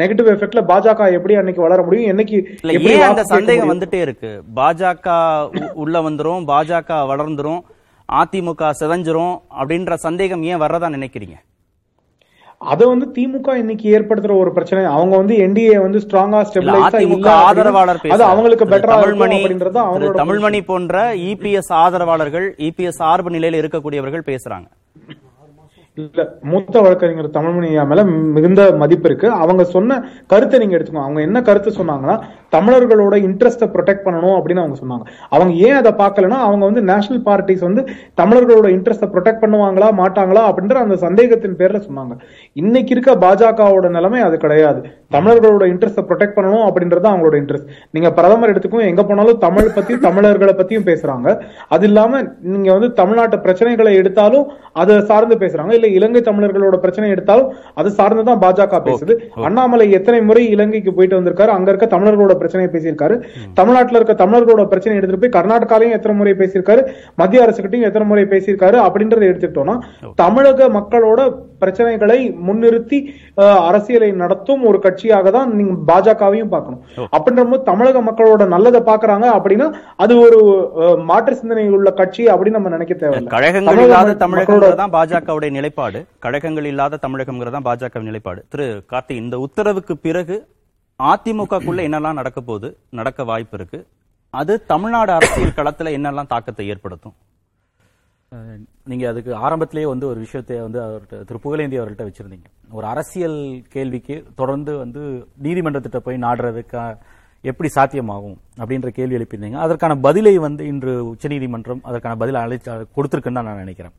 நெகட்டிவ் எஃபெக்ட்ல பாஜக எப்படி அன்னைக்கு வளர முடியும்? என்னைக்கு அந்த சந்தேகம்? வந்துட்டே இருக்கு? பாஜக உள்ள வந்துரும் பாஜக வளர்ந்துரும் அதிமுக சிதைஞ்சிரும் அப்படின்ற சந்தேகம் ஏன் வர்றதா நினைக்கிறீங்க? அதை வந்து திமுக இன்னைக்கு ஏற்படுத்துற ஒரு பிரச்சனை. அவங்க வந்து என்டிஏ வந்து ஸ்ட்ராங்கா ஸ்டெபிலைஸா இல்ல ஆதரவாளர் அது. அவங்களுக்கு பெட்டரா தமிழ்மணி அப்படின்றது திரு அவங்களோட தமிழ்மணி போன்ற இபிஎஸ் ஆதரவாளர்கள் இபிஎஸ் சார்பு நிலையில இருக்கக்கூடியவர்கள் பேசுறாங்க. இல்ல மூத்த வழக்கறிஞர் தமிழ்மணி ஐயா மேல மிகுந்த மதிப்பு இருக்கு. அவங்க சொன்ன கருத்தை நீங்க எடுத்துக்கோங்க. அவங்க என்ன கருத்து சொன்னாங்கன்னா தமிழர்களோட இன்ட்ரெஸ்ட்டை ப்ரொடெக்ட் பண்ணணும் அப்படின்னு அவங்க சொன்னாங்க. அவங்க ஏன் அதை பார்க்கலன்னா அவங்க வந்து நேஷனல் பார்ட்டிஸ் வந்து தமிழர்களோட இன்ட்ரெஸ்ட்டை ப்ரொடெக்ட் பண்ணுவாங்களா மாட்டாங்களா அப்படின்ற அந்த சந்தேகத்தின் பேர்ல சொன்னாங்க. இன்னைக்கு இருக்க பாஜகவோட நிலைமை அது கிடையாது. தமிழர்களோட இன்ட்ரெஸ்ட்டை ப்ரொடெக்ட் பண்ணணும் அப்படின்றது தான் அவங்களோட இன்ட்ரெஸ்ட் நீங்க பிரதமர் எடுத்துக்கும் எங்க போனாலும் தமிழ் பத்தியும் தமிழர்களை பத்தியும் பேசுறாங்க. அது இல்லாம நீங்க வந்து தமிழ்நாட்டு பிரச்சனைகளை எடுத்தாலும் அதை சார்ந்து பேசுறாங்க. இல்ல இலங்கை தமிழர்களோட பிரச்சனை எடுத்தாலும் அது சார்ந்து தான் பாஜக பேசுது. அண்ணாமலை எத்தனை முறை இலங்கைக்கு போயிட்டு வந்திருக்காரு அங்க இருக்க தமிழர்களோட பிரச்சனையை பேசியிருக்காரு. தமிழ்நாட்டுல இருக்க தமிழர்களோட பிரச்சனை எடுத்துட்டு போய் கர்நாடகாலையும் எத்தனை முறை பேசியிருக்காரு மத்திய அரசுகிட்டையும் எத்தனை முறை பேசியிருக்காரு அப்படின்றத எடுத்துக்கிட்டோம்னா தமிழக மக்களோட பிரச்சனைகளை முன்னிறுத்தி அரசியலை நடத்தும் ஒரு கட்சியாக தான் நீங்க பாஜகவையும் பார்க்கணும். அப்படின்ற போது தமிழக மக்களோட நல்லதை பாக்குறாங்க அப்படின்னா அது ஒரு மாற்று சிந்தனை உள்ள கட்சி அப்படின்னு நம்ம நினைக்க தேவையில்லை. கழகங்கள் இல்லாத தமிழகம் தான் பாஜகவுடைய நிலைப்பாடு. கழகங்கள் இல்லாத தமிழகம்ங்கிறது தான் பாஜக நிலைப்பாடு. திரு கார்த்தி இந்த உத்தரவுக்கு பிறகு அதிமுகக்குள்ள என்னெல்லாம் நடக்க போகுது நடக்க வாய்ப்பு இருக்கு. அது தமிழ்நாடு அரசியல் களத்துல என்னெல்லாம் தாக்கத்தை ஏற்படுத்தும்? நீங்க அதுக்கு ஆரம்பத்திலேயே வந்து ஒரு விஷயத்தை வந்து அவர்கிட்ட திரு புகழேந்தி அவர்கிட்ட வச்சிருந்தீங்க. ஒரு அரசியல் கேள்விக்கு தொடர்ந்து வந்து நீதிமன்றத்திட்ட போய் நாடுறதுக்கு எப்படி சாத்தியமாகும் அப்படின்ற கேள்வி எழுப்பியிருந்தீங்க. அதற்கான பதிலை வந்து இன்று உச்சநீதிமன்றம் அதற்கான பதிலை அழைச்சு கொடுத்துருக்குன்னு தான் நான் நினைக்கிறேன்.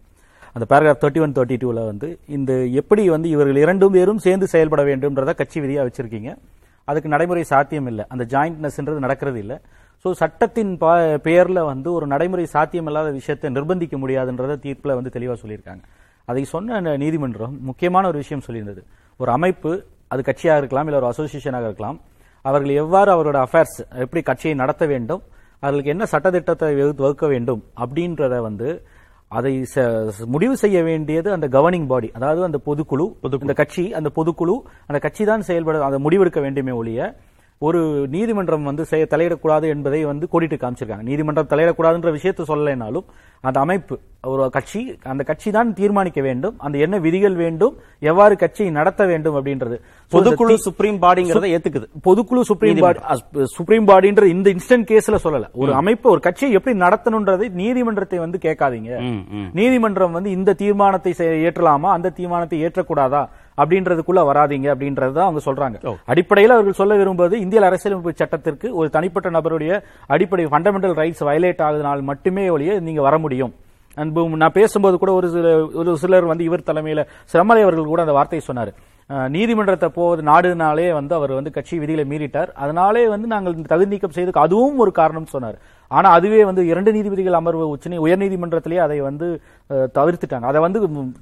அந்த பேராகிராஃப் தேர்ட்டி ஒன் தேர்ட்டி டூவில் வந்து இந்த எப்படி வந்து இவர்கள் இரண்டும் பேரும் சேர்ந்து செயல்பட வேண்டும்ன்றத கட்சி விதியாக வச்சிருக்கீங்க. அதுக்கு நடைமுறை சாத்தியம் இல்லை அந்த ஜாயிண்ட்னஸ்ன்றது நடக்கிறது இல்லை. ஸோ சட்டத்தின் பா- வந்து ஒரு நடைமுறை சாத்தியம் இல்லாத விஷயத்தை நிர்பந்திக்க முடியாதுன்றத தீர்ப்பில் வந்து தெளிவாக சொல்லியிருக்காங்க. அதை சொன்ன அந்த நீதிமன்றம் முக்கியமான ஒரு விஷயம் சொல்லியிருந்தது. ஒரு அமைப்பு அது கட்சியாக இருக்கலாம் இல்லை ஒரு அசோசியேஷனாக இருக்கலாம் அவர்கள் எவ்வாறு அவரோட அஃபேர்ஸ் எப்படி கட்சியை நடத்த வேண்டும் அவர்களுக்கு என்ன சட்டத்திட்டத்தை வகு- வகுக்க வேண்டும் அப்படின்றத வந்து அதை முடிவு செய்ய வேண்டியது அந்த கவர்னிங் பாடி அதாவது அந்த பொதுக்குழு இந்த கட்சி அந்த பொதுக்குழு அந்த கட்சி தான் செயல்பட அந்த முடிவெடுக்க வேண்டுமே ஒழிய ஒரு நீதிமன்றம் வந்து செய்ய தலையிடக்கூடாது என்பதை வந்து கோடிட்டு காமிச்சிருக்காங்க. நீதிமன்றம் தலையிடக்கூடாதுன்ற விஷயத்தை சொல்லலைனாலும் அந்த அமைப்பு ஒரு கட்சி அந்த கட்சி தான் தீர்மானிக்க வேண்டும் அந்த என்ன விதிகள் வேண்டும் எவ்வாறு கட்சியை நடத்த வேண்டும் அப்படின்றது. பொதுக்குழு சுப்ரீம் பாடிங்கிறத ஏத்துக்குது. பொதுக்குழு சுப்ரீம் பாடி சுப்ரீம் பாடின்ற இந்த இன்ஸ்டன்ட் கேஸ்ல சொல்லல. ஒரு அமைப்பு ஒரு கட்சியை எப்படி நடத்தணும்ன்றதை நீதிமன்றத்தை வந்து கேட்காதீங்க. நீதிமன்றம் வந்து இந்த தீர்மானத்தை ஏற்றலாமா? அந்த தீர்மானத்தை ஏற்றக்கூடாதா? அப்படின்றதுக்குள்ள வராதீங்க அப்படின்றது தான் அவங்க சொல்றாங்க. அடிப்படையில் அவர்கள் சொல்ல விரும்புவது இந்திய அரசியலமைப்பு சட்டத்திற்கு ஒரு தனிப்பட்ட நபருடைய அடிப்படை ஃபண்டமெண்டல் ரைட்ஸ் வயலேட் ஆகுதுனால் மட்டுமே ஒழிய நீங்க வர முடியும். நான் பேசும்போது கூட ஒரு சில ஒரு சிலர் வந்து இவர் தலைமையில சிரமலை அவர்கள் கூட அந்த வார்த்தையை சொன்னாரு. நீதிமன்றத்தை போவது நாடுனாலே வந்து அவர் வந்து கட்சி விதிகளை மீறிட்டார். அதனாலே வந்து நாங்கள் இந்த தகுதி நீக்கம் செய்து அதுவும் ஒரு காரணம் சொன்னார். ஆனா அதுவே வந்து இரண்டு நீதிபதிகள் அமர்வு உச்ச உயர்நீதிமன்றத்திலேயே அதை வந்து தவிர்த்துட்டாங்க. அதை வந்து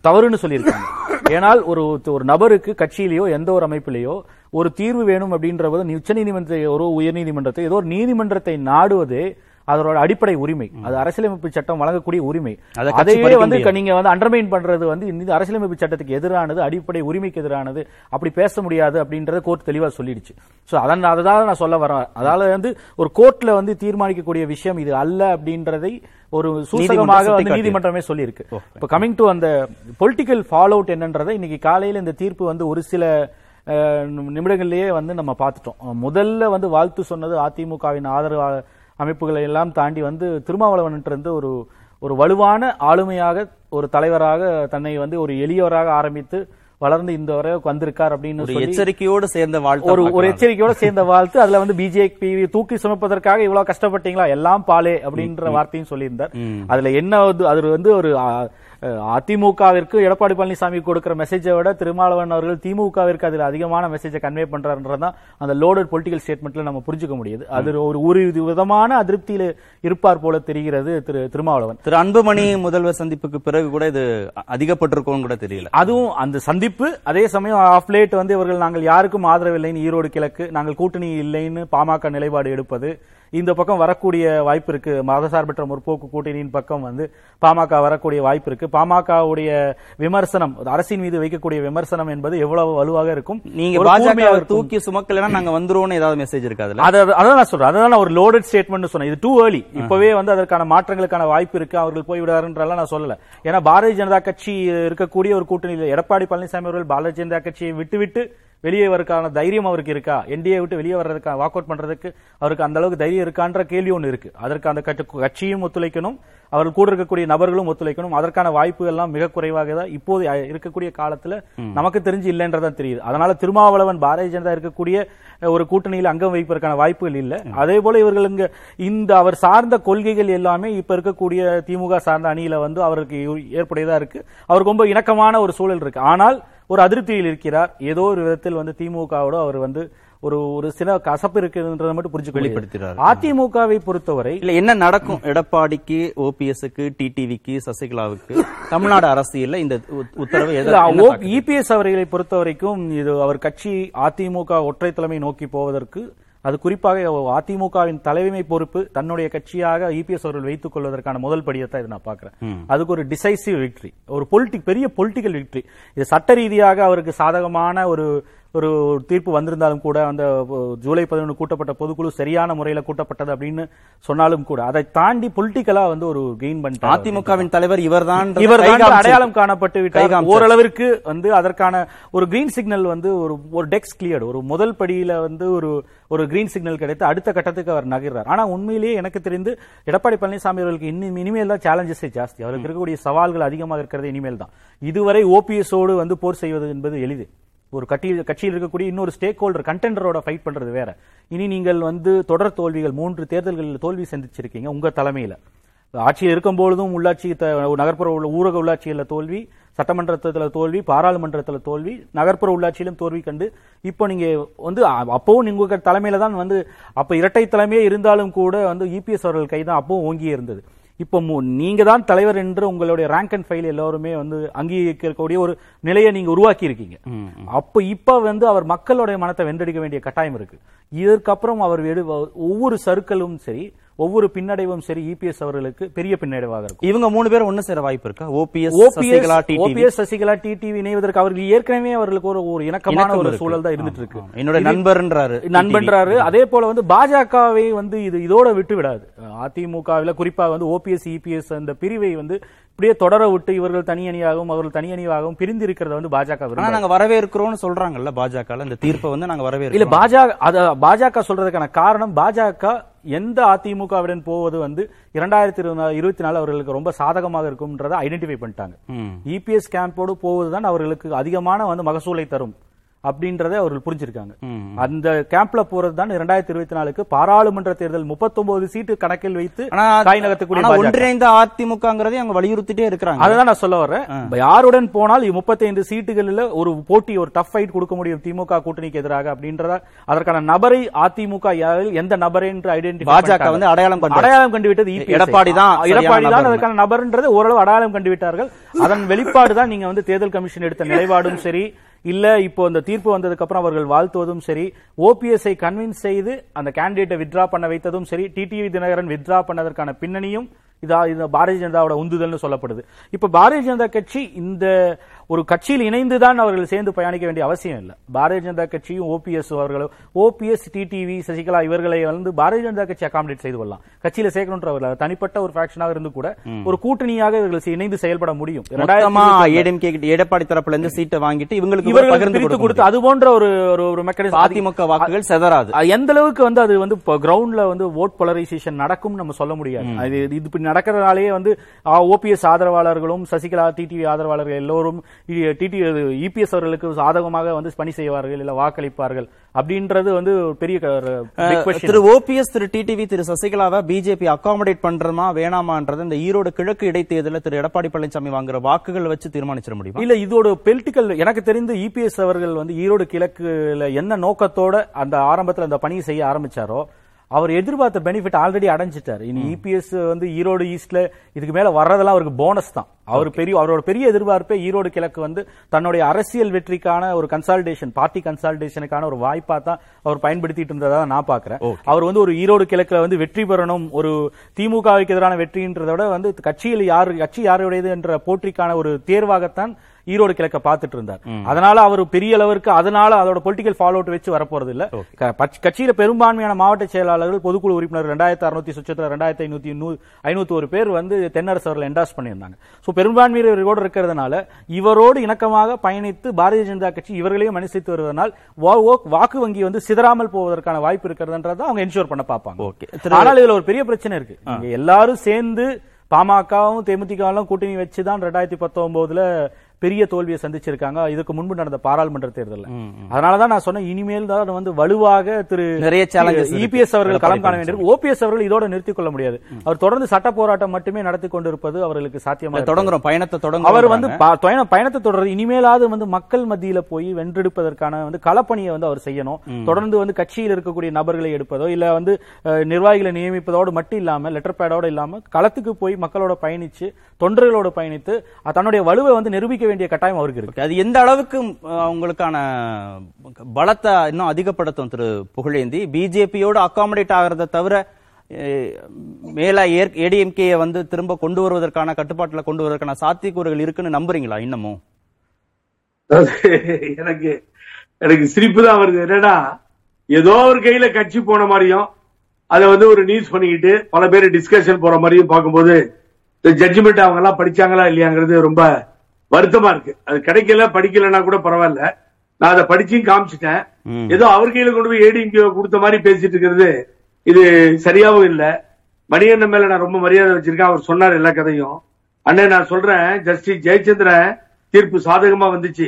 தவறுன்னு சொல்லியிருக்காங்க. ஏனால் ஒரு ஒரு நபருக்கு கட்சியிலேயோ எந்த ஒரு அமைப்பிலேயோ ஒரு தீர்வு வேணும் அப்படின்ற போது உச்சநீதிமன்ற ஒரு உயர்நீதிமன்றத்தை ஏதோ ஒரு நீதிமன்றத்தை நாடுவதே அதோட அடிப்படை உரிமை. அது அரசியலமைப்பு சட்டம் வழங்கக்கூடிய உரிமை. அதையே வந்து. நீங்க வந்து அண்டர்மைன் பண்றது வந்து இந்த அரசியலமைப்பு சட்டத்துக்கு எதிரானது அடிப்படை உரிமைக்கு எதிரானது அப்படி பேச முடியாது அப்படின்றத கோர்ட் தெளிவா சொல்லிடுச்சு. சோ அதான் அதான் நான் சொல்ல வரேன். அதால வந்து ஒரு கோர்ட்ல வந்து தீர்மானிக்கக்கூடிய விஷயம் இது அல்ல அப்படின்றதை ஒரு சூசகமாக வந்து. நீதிமன்றமே சொல்லியிருக்கு. இப்ப கமிங் டு அந்த பொலிட்டிக்கல் ஃபாலோ அவுட் என்னன்றதை இன்னைக்கு காலையில இந்த தீர்ப்பு வந்து ஒரு சில நிமிடங்கள்லயே வந்து நம்ம பார்த்துட்டோம். முதல்ல வந்து வாழ்த்து சொன்னது அதிமுகவின் ஆதரவு அமைப்புகளை எல்லாம் தாண்டி வந்து திருமாவளவன் இருந்து ஒரு ஒரு வலுவான ஆளுமையாக ஒரு தலைவராக தன்னை வந்து ஒரு எளியவராக ஆரம்பித்து வளர்ந்து இந்த வரை வந்திருக்கார் அப்படின்னு ஒரு எச்சரிக்கையோடு சேர்ந்த வாழ்த்து ஒரு ஒரு எச்சரிக்கையோட சேர்ந்த வாழ்த்து. அதுல வந்து பிஜேபி தூக்கி சுமப்பதற்காக இவ்வளவு கஷ்டப்பட்டீங்களா? எல்லாம் பாலே அப்படின்ற வார்த்தையும் சொல்லியிருந்தார். அதுல என்ன அது வந்து ஒரு அதிமுகவிற்கு எடப்பாடி பழனிசாமி கொடுக்கிற மெசேஜை விட திருமாவளவன் அவர்கள் திமுகவிற்கு அதில் அதிகமான மெசேஜை கன்வே பண்றாருன்றதான் அந்த லோடட் பொலிட்டிக்கல் ஸ்டேட்மெண்ட்ல நம்ம புரிஞ்சுக்க முடியுது. அது ஒரு ஒரு விதமான அதிருப்தியில இருப்பார் போல தெரிகிறது திரு திருமாவளவன். திரு அன்புமணி முதல்வர் சந்திப்புக்கு பிறகு கூட இது அதிகப்பட்டிருக்கும் கூட தெரியல. அதுவும் அந்த சந்திப்பு அதே சமயம் ஆஃப் லேட் வந்து இவர்கள் நாங்கள் யாருக்கும் ஆதரவு இல்லைன்னு ஈரோடு கிழக்கு நாங்கள் கூட்டணி இல்லைன்னு பாமக நிலைப்பாடு எடுப்பது இந்த பக்கம் வரக்கூடிய வாய்ப்பு இருக்கு. மதசார்பற்ற முற்போக்கு கூட்டணியின் பக்கம் வந்து பாமக வரக்கூடிய வாய்ப்பு இருக்கு. பாமகவுடைய விமர்சனம் அரசின் மீது வைக்கக்கூடிய விமர்சனம் என்பது எவ்வளவு வலுவாக இருக்கும்? நீங்க பாஜக. தூக்கி சுமக்கலைன்னா நாங்க வந்துருவோம்னு ஏதாவது மெசேஜ் இருக்கு அதுல? அது அது- அதான் நான் சொல்றேன். அதான் ஒரு லோடட் ஸ்டேட்மெண்ட் சொன்னேன். இது டூ ஏர்லி இப்பவே வந்து அதற்கான மாற்றங்களுக்கான வாய்ப்பு இருக்கு. அவர்கள் போய் விடாருன்றலாம் நான் சொல்லல. ஏன்னா பாரதிய ஜனதா கட்சி இருக்கக்கூடிய ஒரு கூட்டணியில் எடப்பாடி பழனிசாமி அவர்கள் பாரதிய ஜனதா கட்சியை விட்டுவிட்டு வெளியே வரக்கான தைரியம் அவருக்கு இருக்கா? என்டிஏ விட்டு வெளியே வர்றதுக்கு வாக் அவுட் பண்றதுக்கு அவருக்கு அந்த அளவுக்கு தைரியம் இருக்கான்ற கேள்வி ஒன்று இருக்கு. அதற்கு அந்த கட்சி- கட்சியும் ஒத்துழைக்கணும் அவர்கள் கூட இருக்கக்கூடிய நபர்களும் ஒத்துழைக்கணும். அதற்கான வாய்ப்பு எல்லாம் மிக குறைவாக தான் இப்போது இருக்கக்கூடிய காலத்துல நமக்கு தெரிஞ்சு இல்லைன்றதான் தெரியுது. அதனால திருமாவளவன் பாரதிய ஜனதா இருக்கக்கூடிய ஒரு கூட்டணியில் அங்கம் வைப்பதற்கான வாய்ப்புகள் இல்ல. அதே போல இவர்கள் இங்க இந்த அவர் சார்ந்த கொள்கைகள் எல்லாமே இப்ப இருக்கக்கூடிய திமுக சார்ந்த அணியில வந்து அவருக்கு ஏற்புடையதா இருக்கு. அவருக்கு ரொம்ப இணக்கமான ஒரு சூழல் இருக்கு. ஆனால் ஒரு அதிருப்தியில் இருக்கிறார் ஏதோ ஒரு விதத்தில் வந்து திமுகவோட அவர் வந்து ஒரு ஒரு சில கசப்பு இருக்குன்றதை மட்டும் புரிஞ்சு வெளிப்படுத்துறாரு. அதிமுகவை பொறுத்தவரை இல்ல என்ன நடக்கும் எடப்பாடிக்கு ஓபிஎஸ்க்கு டிடிவிக்கு சசிகலாவுக்கு தமிழ்நாடு அரசியல்ல இந்த உத்- உத்தரவு? இபிஎஸ் அவர்களை பொறுத்த வரைக்கும் இது அவர் கட்சி அதிமுக ஒற்றை தலைமை நோக்கி போவதற்கு அது குறிப்பாக அதிமுகவின் தலைமை பொறுப்பு தன்னுடைய கட்சியாக இபிஎஸ் அவர்கள் வைத்துக் கொள்வதற்கான முதல் படியத்தான் இதை நான் பாக்குறேன் அதுக்கு ஒரு டிசைசிவ் விக்டரி ஒரு பொலிட்டிக் பெரிய பொலிட்டிக்கல் விக்டரி இது சட்ட ரீதியாக அவருக்கு சாதகமான ஒரு ஒரு தீர்ப்பு வந்திருந்தாலும் கூட அந்த ஜூலை பதினொன்று கூட்டப்பட்ட பொதுக்குழு சரியான முறையில கூட்டப்பட்டது அப்படின்னு சொன்னாலும் கூட அதை தாண்டி பொலிட்டிக்கலா வந்து ஒரு கெயின் பண்ணிட்டார் அதிமுகவின் தலைவர் இவர் கை காமிச்சு- அடையாளம் காணப்பட்டு விட்டார். ஓரளவிற்கு வந்து அதற்கான ஒரு கிரீன் சிக்னல் வந்து ஒரு ஒரு டெக்ஸ் கிளியர்டு ஒரு முதல் படியில வந்து ஒரு ஒரு கிரீன் சிக்னல் கிடைத்து அடுத்த கட்டத்துக்கு அவர் நகர்றார். ஆனா உண்மையிலேயே எனக்கு தெரிந்து எடப்பாடி பழனிசாமி அவர்களுக்கு இன்னும் இனிமேல் தான் சேலஞ்சஸே ஜாஸ்தி. அவருக்கு இருக்கக்கூடிய சவால்கள் அதிகமாக இருக்கிறது இனிமேல் தான். இதுவரை ஓபிஎஸ் ஓடு வந்து போர் செய்வது என்பது எளிது. ஒரு கட்சி கட்சியில் இருக்கக்கூடிய இன்னொரு ஸ்டேக் ஹோல்டர் கண்டெண்டரோட ஃபைட் பண்றது வேற. இனி நீங்கள் வந்து தொடர் தோல்விகள் மூன்று தேர்தல்களில் தோல்வி சந்திச்சிருக்கீங்க உங்க தலைமையில. ஆட்சியில் இருக்கும்பொழுதும் உள்ளாட்சி த- நகர்ப்புற உள்ள- ஊரக உள்ளாட்சியில் தோல்வி சட்டமன்றத்தில் தோல்வி பாராளுமன்றத்தில் தோல்வி நகர்ப்புற உள்ளாட்சியிலும் தோல்வி கண்டு இப்போ நீங்க வந்து அப்பவும் நீங்க தலைமையில தான் வந்து அப்ப இரட்டை தலைமையே இருந்தாலும் கூட வந்து இபிஎஸ் அவர்கள் கைதான் அப்பவும் ஓங்கியே இருந்தது. இப்போ நீங்க தான் தலைவர் என்று உங்களுடைய ரேங்க் அண்ட் ஃபைல் எல்லாருமே வந்து அங்கீகரிக்கக்கூடிய ஒரு நிலையை நீங்க உருவாக்கி இருக்கீங்க அப்ப இப்ப வந்து அவர் மக்களுடைய மனத்தை வென்றெடுக்க வேண்டிய கட்டாயம் இருக்கு. இதற்கப்புறம் அவர் ஒவ்வொரு சறுக்கலும் சரி ஒவ்வொரு பின்னடைவும் சரி இபிஎஸ் அவர்களுக்கு பெரிய பின்னடைவாக இருக்கும். இவங்க மூணு பேரும் ஒண்ணு சேர வாய்ப்பு இருக்கா? OPS OPS Sasikala OPS Sasikala TTV இணைவதற்கு அவர்கள் ஏற்கனவே அவர்களுக்கு ஒரு ஒரு இணக்கமான இணக்கம் ஒரு. சூழல் தான் இருந்துட்டு இருக்கு. என்னோட நண்பர்ன்றாரு நண்பன்றாரு. அதே போல வந்து பாஜகவை வந்து இது இதோட விட்டு விடாது. அதிமுகவில் குறிப்பா வந்து ஓபிஎஸ் இபிஎஸ் அந்த பிரிவை வந்து இப்படியே தொடர விட்டு இவர்கள் தனி அணியாகவும் அவர்கள் தனி அணியாகவும் பிரிந்து இருக்கிறத வந்து பாஜக. நாங்க வரவேற்கிறோம்னு சொல்றாங்கல்ல பாஜக இந்த தீர்ப்பை வந்து நாங்க இல்ல வரவேற்கிறோம் பாஜக அத பாஜக சொல்றதுக்கான காரணம் பாஜக எந்த அதிமுகவுடன் போவது வந்து இரண்டாயிரத்தி இருபத்தி நாலு அவர்களுக்கு ரொம்ப சாதகமாக இருக்கும்ன்றதை ஐடென்டிஃபை பண்ணிட்டாங்க. இபிஎஸ் கேம்போடு போவதுதான் அவர்களுக்கு அதிகமான வந்து மகசூலை தரும் அப்படின்றதை அவர்கள் புரிஞ்சிருக்காங்க. அந்த கேம்ப்ல போறது தான் இரண்டாயிரத்தி இருபத்தி நாலுக்கு பாராளுமன்ற தேர்தல் 39 சீட்டு கணக்கில் வைத்து காய் நகர்த்தக்கூடிய. ஒன்றிணைந்த அதிமுகங்கிறதை அவங்க வலியுறுத்திட்டே இருக்கிறாங்க அதுதான் நான் சொல்ல வர்றேன் யாருடன் போனால் 35 சீட்டுகளில் ஒரு போட்டி ஒரு டஃப் ஃபைட் கொடுக்க முடியும் திமுக கூட்டணிக்கு எதிராக அப்படின்றத அதற்கான நபரை அதிமுக எந்த நபரை என்று ஐடென்டிஃபை பாஜக வந்து அடையாளம் கண்டு அடையாளம் கண்டு விட்டது EPS. எடப்பாடி தான் எடப்பாடி தான். அதற்கான நபர்ன்றது ஓரளவு அடையாளம் கண்டு விட்டார்கள் அதன் வெளிப்பாடு தான் நீங்க வந்து தேர்தல் கமிஷன் எடுத்த நிலைப்பாடும் சரி இல்ல இப்போ இந்த தீர்ப்பு வந்ததுக்கு அப்புறம் அவர்கள் வாழ்த்துவதும் சரி ஓபிஎஸ் ஐ கன்வின்ஸ் செய்து அந்த கேண்டிடேட்டை வித்ரா பண்ண வைத்ததும் சரி டிடிவி தினகரன் வித்ரா பண்ணதற்கான பின்னணியும் இதா இது பாரதிய ஜனதாவோட உந்துதல்னு சொல்லப்படுது. இப்ப பாரதிய ஜனதா கட்சி இந்த ஒரு கட்சியில் இணைந்துதான் அவர்கள் சேர்ந்து பயணிக்க வேண்டிய அவசியம் இல்லை. பாரதிய ஜனதா கட்சியும் ஓபிஎஸ் அவர்களும் ஓபிஎஸ் டிடிவி சசிகலா இவர்களை வந்து பாரதிய ஜனதா கட்சி அகாமடேட் செய்து கொள்ளலாம். கட்சியில சேர்க்கணுன்றவர்கள் தனிப்பட்ட ஒரு ஃபேக்ஷனாக இருந்து கூட ஒரு கூட்டணியாக இவர்கள் இணைந்து செயல்பட முடியும். மொத்தமா 2022 ஏடிஎம்கே கிட்ட எடப்பாடி தரப்புல இருந்து சீட்டை வாங்கிட்டு இவங்களுக்கு இவர்களுக்கு கொடுத்து அது போன்ற ஒரு ஒரு- மெக்கானிசம் அதிமுக வாக்குகள் செதறாது. எந்த அளவுக்கு வந்து அது வந்து கிரவுண்ட்ல வந்து ஓட் போலரைசேஷன் நடக்கும் நம்ம சொல்ல முடியாது. இது இப்படி நடக்கிறதுனாலேயே வந்து ஓபிஎஸ் ஆதரவாளர்களும் சசிகலா டிடிவி ஆதரவாளர்கள் எல்லோரும் டிடி இபிஎஸ் அவர்களுக்கு சாதகமாக வந்து பணி செய்வார்கள் இல்ல வாக்களிப்பார்கள் அப்படின்றது வந்து பெரிய. திரு ஓபிஎஸ் திரு டிடிவி திரு சசிகலாவை பிஜேபி அகாமடேட் பண்றமா வேணாமான்றது இந்த ஈரோடு கிழக்கு இடைத்தேர்தலில் திரு எடப்பாடி பழனிசாமி வாங்குற வாக்குகள் வச்சு தீர்மானிச்சிட முடியுமா இல்ல இதோட பொலிட்டிக்கல் எனக்கு தெரிந்து இபிஎஸ் அவர்கள் வந்து ஈரோடு கிழக்குல என்ன நோக்கத்தோட அந்த ஆரம்பத்துல அந்த பணியை செய்ய ஆரம்பிச்சாரோ அவர் எதிர்பார்த்த பெனிஃபிட் ஆல்ரெடி அடைஞ்சிட்டார். இனி இபிஎஸ் வந்து ஈரோடு ஈஸ்ட்ல இதுக்கு மேல வர்றதெல்லாம் அவருக்கு போனஸ் தான். அவர் பெரிய அவரோட பெரிய எதிர்பார்ப்பே ஈரோடு கிழக்கு வந்து தன்னுடைய அரசியல் வெற்றிக்கான ஒரு கன்சால்டேஷன் பார்ட்டி கன்சால்டேஷனுக்கான ஒரு வாய்ப்பா தான் அவர் பயன்படுத்திட்டு இருந்ததா நான் பாக்குறேன். அவர் வந்து ஒரு ஈரோடு கிழக்குல வந்து வெற்றி பெறணும் ஒரு திமுகவுக்கு எதிரான வெற்றின்றதை விட வந்து கட்சியில் யாரு கட்சி யாருடையது என்ற போற்றிக்கான ஒரு தேர்வாகத்தான் ஈரோடு கிழக்க பார்த்துட்டு இருந்தார். அதனால அவர் பெரிய அளவிற்கு அதனால அதோட பொலிட்டிக்கல் ஃபாலோ அவுட் வச்சு வரப்போறது இல்ல கட்சியில பெரும்பான்மையான மாவட்ட செயலாளர்கள் பொதுக்குழு உறுப்பினர் ரெண்டாயிரத்தி அறுநூத்தி சுற்றத்துல ரெண்டாயிரத்தி ஐநூத்தி ஐநூத்தி ஒரு பேர் வந்து தென்னரசு அவர்கள் என்டாஸ் பண்ணியிருந்தாங்க. சோ பெரும்பான்மையினர் இவரோடு இருக்கிறதுனால இவரோடு இணக்கமாக பயணித்து பாரதிய ஜனதா கட்சி இவர்களையும் அனுசரித்து வருவதனால் வாக்கு வங்கி வந்து சிதறாமல் போவதற்கான வாய்ப்பு இருக்கிறதுன்றதை அவங்க என்ஷூர் பண்ண பார்ப்பாங்க. ஆனால் இதுல ஒரு பெரிய பிரச்சனை இருக்கு. எல்லாரும் சேர்ந்து பாமகவும் தேமுதிகவும் கூட்டணி வச்சுதான் ரெண்டாயிரத்தி பத்தொன்பதுல பெரிய தோல்வியை சந்திச்சிருக்காங்க. இதுக்கு முன்பு நடந்த பாராளுமன்ற தேர்தல்ல. அதனாலதான் நான் சொன்னேன் இனிமேல் தான் வந்து வலுவாக திரு நிறைய. இபிஎஸ் அவர்கள் களம் காண வேண்டியிருக்கு. ஓபிஎஸ் அவர்கள் இதோட நிறுத்திக் கொள்ள முடியாது. அவர் தொடர்ந்து சட்ட போராட்டம் மட்டுமே நடத்தி கொண்டிருப்பது அவர்களுக்கு சாத்தியமா இருக்காது. தொடங்குறோம். பயணத்தை தொடங்க அவர் வந்து பயணத்தை தொடர்றது. இனிமேலாவது வந்து மக்கள் மத்தியில போய் வென்றெடுப்பதற்கான வந்து களப்பணியை வந்து அவர் செய்யணும். தொடர்ந்து வந்து கட்சியில் இருக்கக்கூடிய நபர்களை எடுப்பதோ இல்ல வந்து நிர்வாகிகளை நியமிப்பதோடு மட்டும் இல்லாம லெட்டர் பேடோட இல்லாம களத்துக்கு போய் மக்களோட பயணிச்சு தொண்டர்களோட பயணித்து தன்னுடைய வலுவை வந்து நிரூபிக்க வேண்டிய கட்டாயம் அவருக்கு இருக்கு. அது எந்த அளவுக்கு அவங்களுக்கான பலத்தை இன்னும் அதிகப்படுத்தும் திரு புகழேந்தி. பிஜேபியோட அகாமடேட் ஆகிறத தவிர மேல ஏடிஎம்கே வந்து திரும்ப கொண்டு வருவதற்கான கட்டுப்பாட்டுல கொண்டு வருவதற்கான சாத்தியக்கூறுகள் இருக்குன்னு நம்புறீங்களா இன்னமும்? எனக்கு எனக்கு சிரிப்பு தான் வருது. என்னன்னா ஏதோ ஒரு கையில கட்சி போன மாதிரியும் அதை வந்து ஒரு நியூஸ் பண்ணிக்கிட்டு பல பேர் டிஸ்கஷன் போற மாதிரியும் பார்க்கும்போது ஜட்ஜ்மெண்ட் அவங்க எல்லாம் படிச்சாங்களா இல்லையாங்கிறது ரொம்ப வருத்தமா இருக்கு. அது கிடைக்கல படிக்கலன்னா கூட பரவாயில்ல. நான் அதை படிச்சும் காமிச்சிட்டேன். ஏதோ அவர் கையில கொண்டு போய் ஏடிஎம்கே கொடுத்த மாதிரி பேசிட்டு இருக்கிறது இது சரியாவும் இல்ல. மணியண்ணன் மேல நான் ரொம்ப மரியாதை வச்சிருக்கேன். அவர் சொன்னார் எல்லா கதையும். அண்ணே நான் சொல்றேன் ஜஸ்டிஸ் ஜெயச்சந்திரன் தீர்ப்பு சாதகமா வந்துச்சு.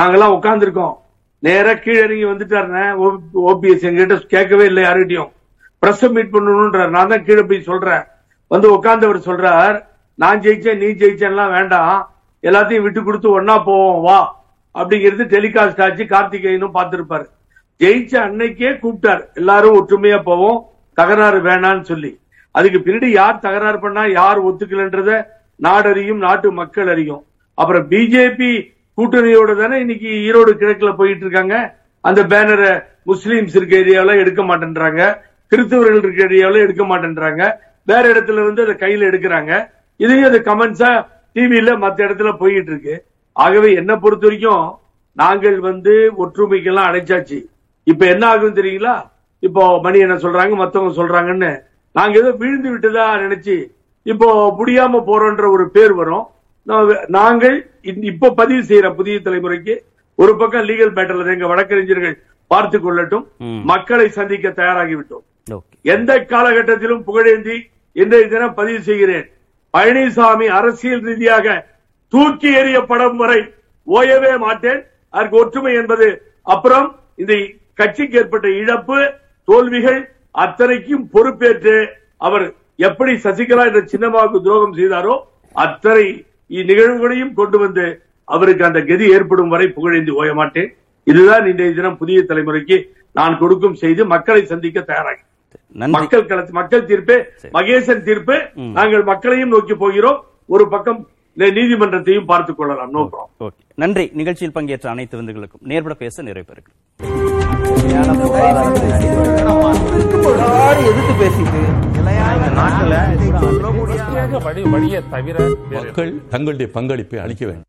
நாங்கெல்லாம் உட்கார்ந்துருக்கோம். நேரா கீழே இறங்கி வந்துட்டாருண்ணே. ஓபிஎஸ் எங்கிட்ட கேட்கவே இல்லை யாருகிட்டயும். பிரஸ் மீட் பண்ணணும்ன்றார். நான் தான் கீழே போய் சொல்றேன். வந்து உட்கார்ந்தவர் சொல்றார் நான் ஜெயிச்சேன் நீ ஜெயிச்சேன்லாம் வேண்டாம். எல்லாத்தையும் விட்டு கொடுத்து ஒன்னா போவோம் வா. அப்படிங்கிறது டெலிகாஸ்ட் ஆச்சு கார்த்திகேயனும் பார்த்திருப்பாரு. ஜெயிச்ச அன்னைக்கே கூப்பிட்டார் எல்லாரும் ஒற்றுமையா போவோம் தகராறு வேணான்னு சொல்லி. அதுக்கு பின்னாடி யார் தகராறு பண்ணா யார் ஒத்துக்கலன்றத நாடறியும் நாட்டு மக்கள் அறியும். அப்புறம் பிஜேபி கூட்டணியோட தானே இன்னைக்கு ஈரோடு கிழக்குல போயிட்டு இருக்காங்க. அந்த பேனரை முஸ்லீம்ஸ் இருக்க ஏரியாவில எடுக்க மாட்டேன்றாங்க. கிறிஸ்தவர்கள் இருக்க ஏரியாவில எடுக்க மாட்டேன்றாங்க. வேற இடத்துல வந்து அதை கையில எடுக்கிறாங்க. இதையும் அது கமெண்ட்ஸா டிவில மத்த இடத்துல போயிட்டு இருக்கு ஆகவே என்ன பொறுத்த வரைக்கும் நாங்கள் வந்து ஒற்றுமைக்கெல்லாம் அடைச்சாச்சு இப்ப என்ன ஆகும் தெரியுங்களா? இப்போ மணி என்ன சொல்றாங்க மத்தவங்க சொல்றாங்கன்னு. நாங்க ஏதோ விழுந்து விட்டதா நினைச்சு இப்போ முடியாம போறோன்ற ஒரு பேர் வரும். நாங்கள் இப்ப பதிவு செய்யற புதிய தலைமுறைக்கு ஒரு பக்கம் லீகல் பேட்டர்ல எங்க வழக்கறிஞர்கள் பார்த்து கொள்ளட்டும் மக்களை சந்திக்க தயாராகிவிட்டோம். எந்த காலகட்டத்திலும் புகழேந்தி இன்றைய தினம் பதிவு செய்கிறேன். பழனிசாமி அரசியல் ரீதியாக தூக்கி எறியப்படும் வரை ஓயவே மாட்டேன். அதற்கு ஒற்றுமை என்பது அப்புறம் இந்த கட்சிக்கு ஏற்பட்ட இழப்பு தோல்விகள் அத்தனைக்கும் பொறுப்பேற்று அவர் எப்படி சசிகலா என்ற சின்னமாவுக்கு துரோகம் செய்தாரோ அத்தனை நிகழ்வுகளையும் கொண்டு வந்து அவருக்கு அந்த கதி ஏற்படும் வரை புகழேந்தி ஓய மாட்டேன் இதுதான் இன்றைய தினம் புதிய தலைமுறைக்கு நான் கொடுக்கும் செய்து. மக்களை சந்திக்க தயாராகிறேன். மக்கள் களத்து மக்கள் தீர்ப்பு மகேசன் தீர்ப்பு. நாங்கள் மக்களையும் நோக்கி போகிறோம். ஒரு பக்கம் நீதிமன்றத்தையும் பார்த்துக் கொள்ளலாம். நோ நன்றி. நிகழ்ச்சியில் பங்கேற்ற அனைத்து விருந்துகளுக்கும். நேர்பட பேச நிறைவு யாரும் எதிர்த்து பேசிட்டு மக்கள் தங்களுடைய பங்களிப்பை அளிக்க வேண்டும்.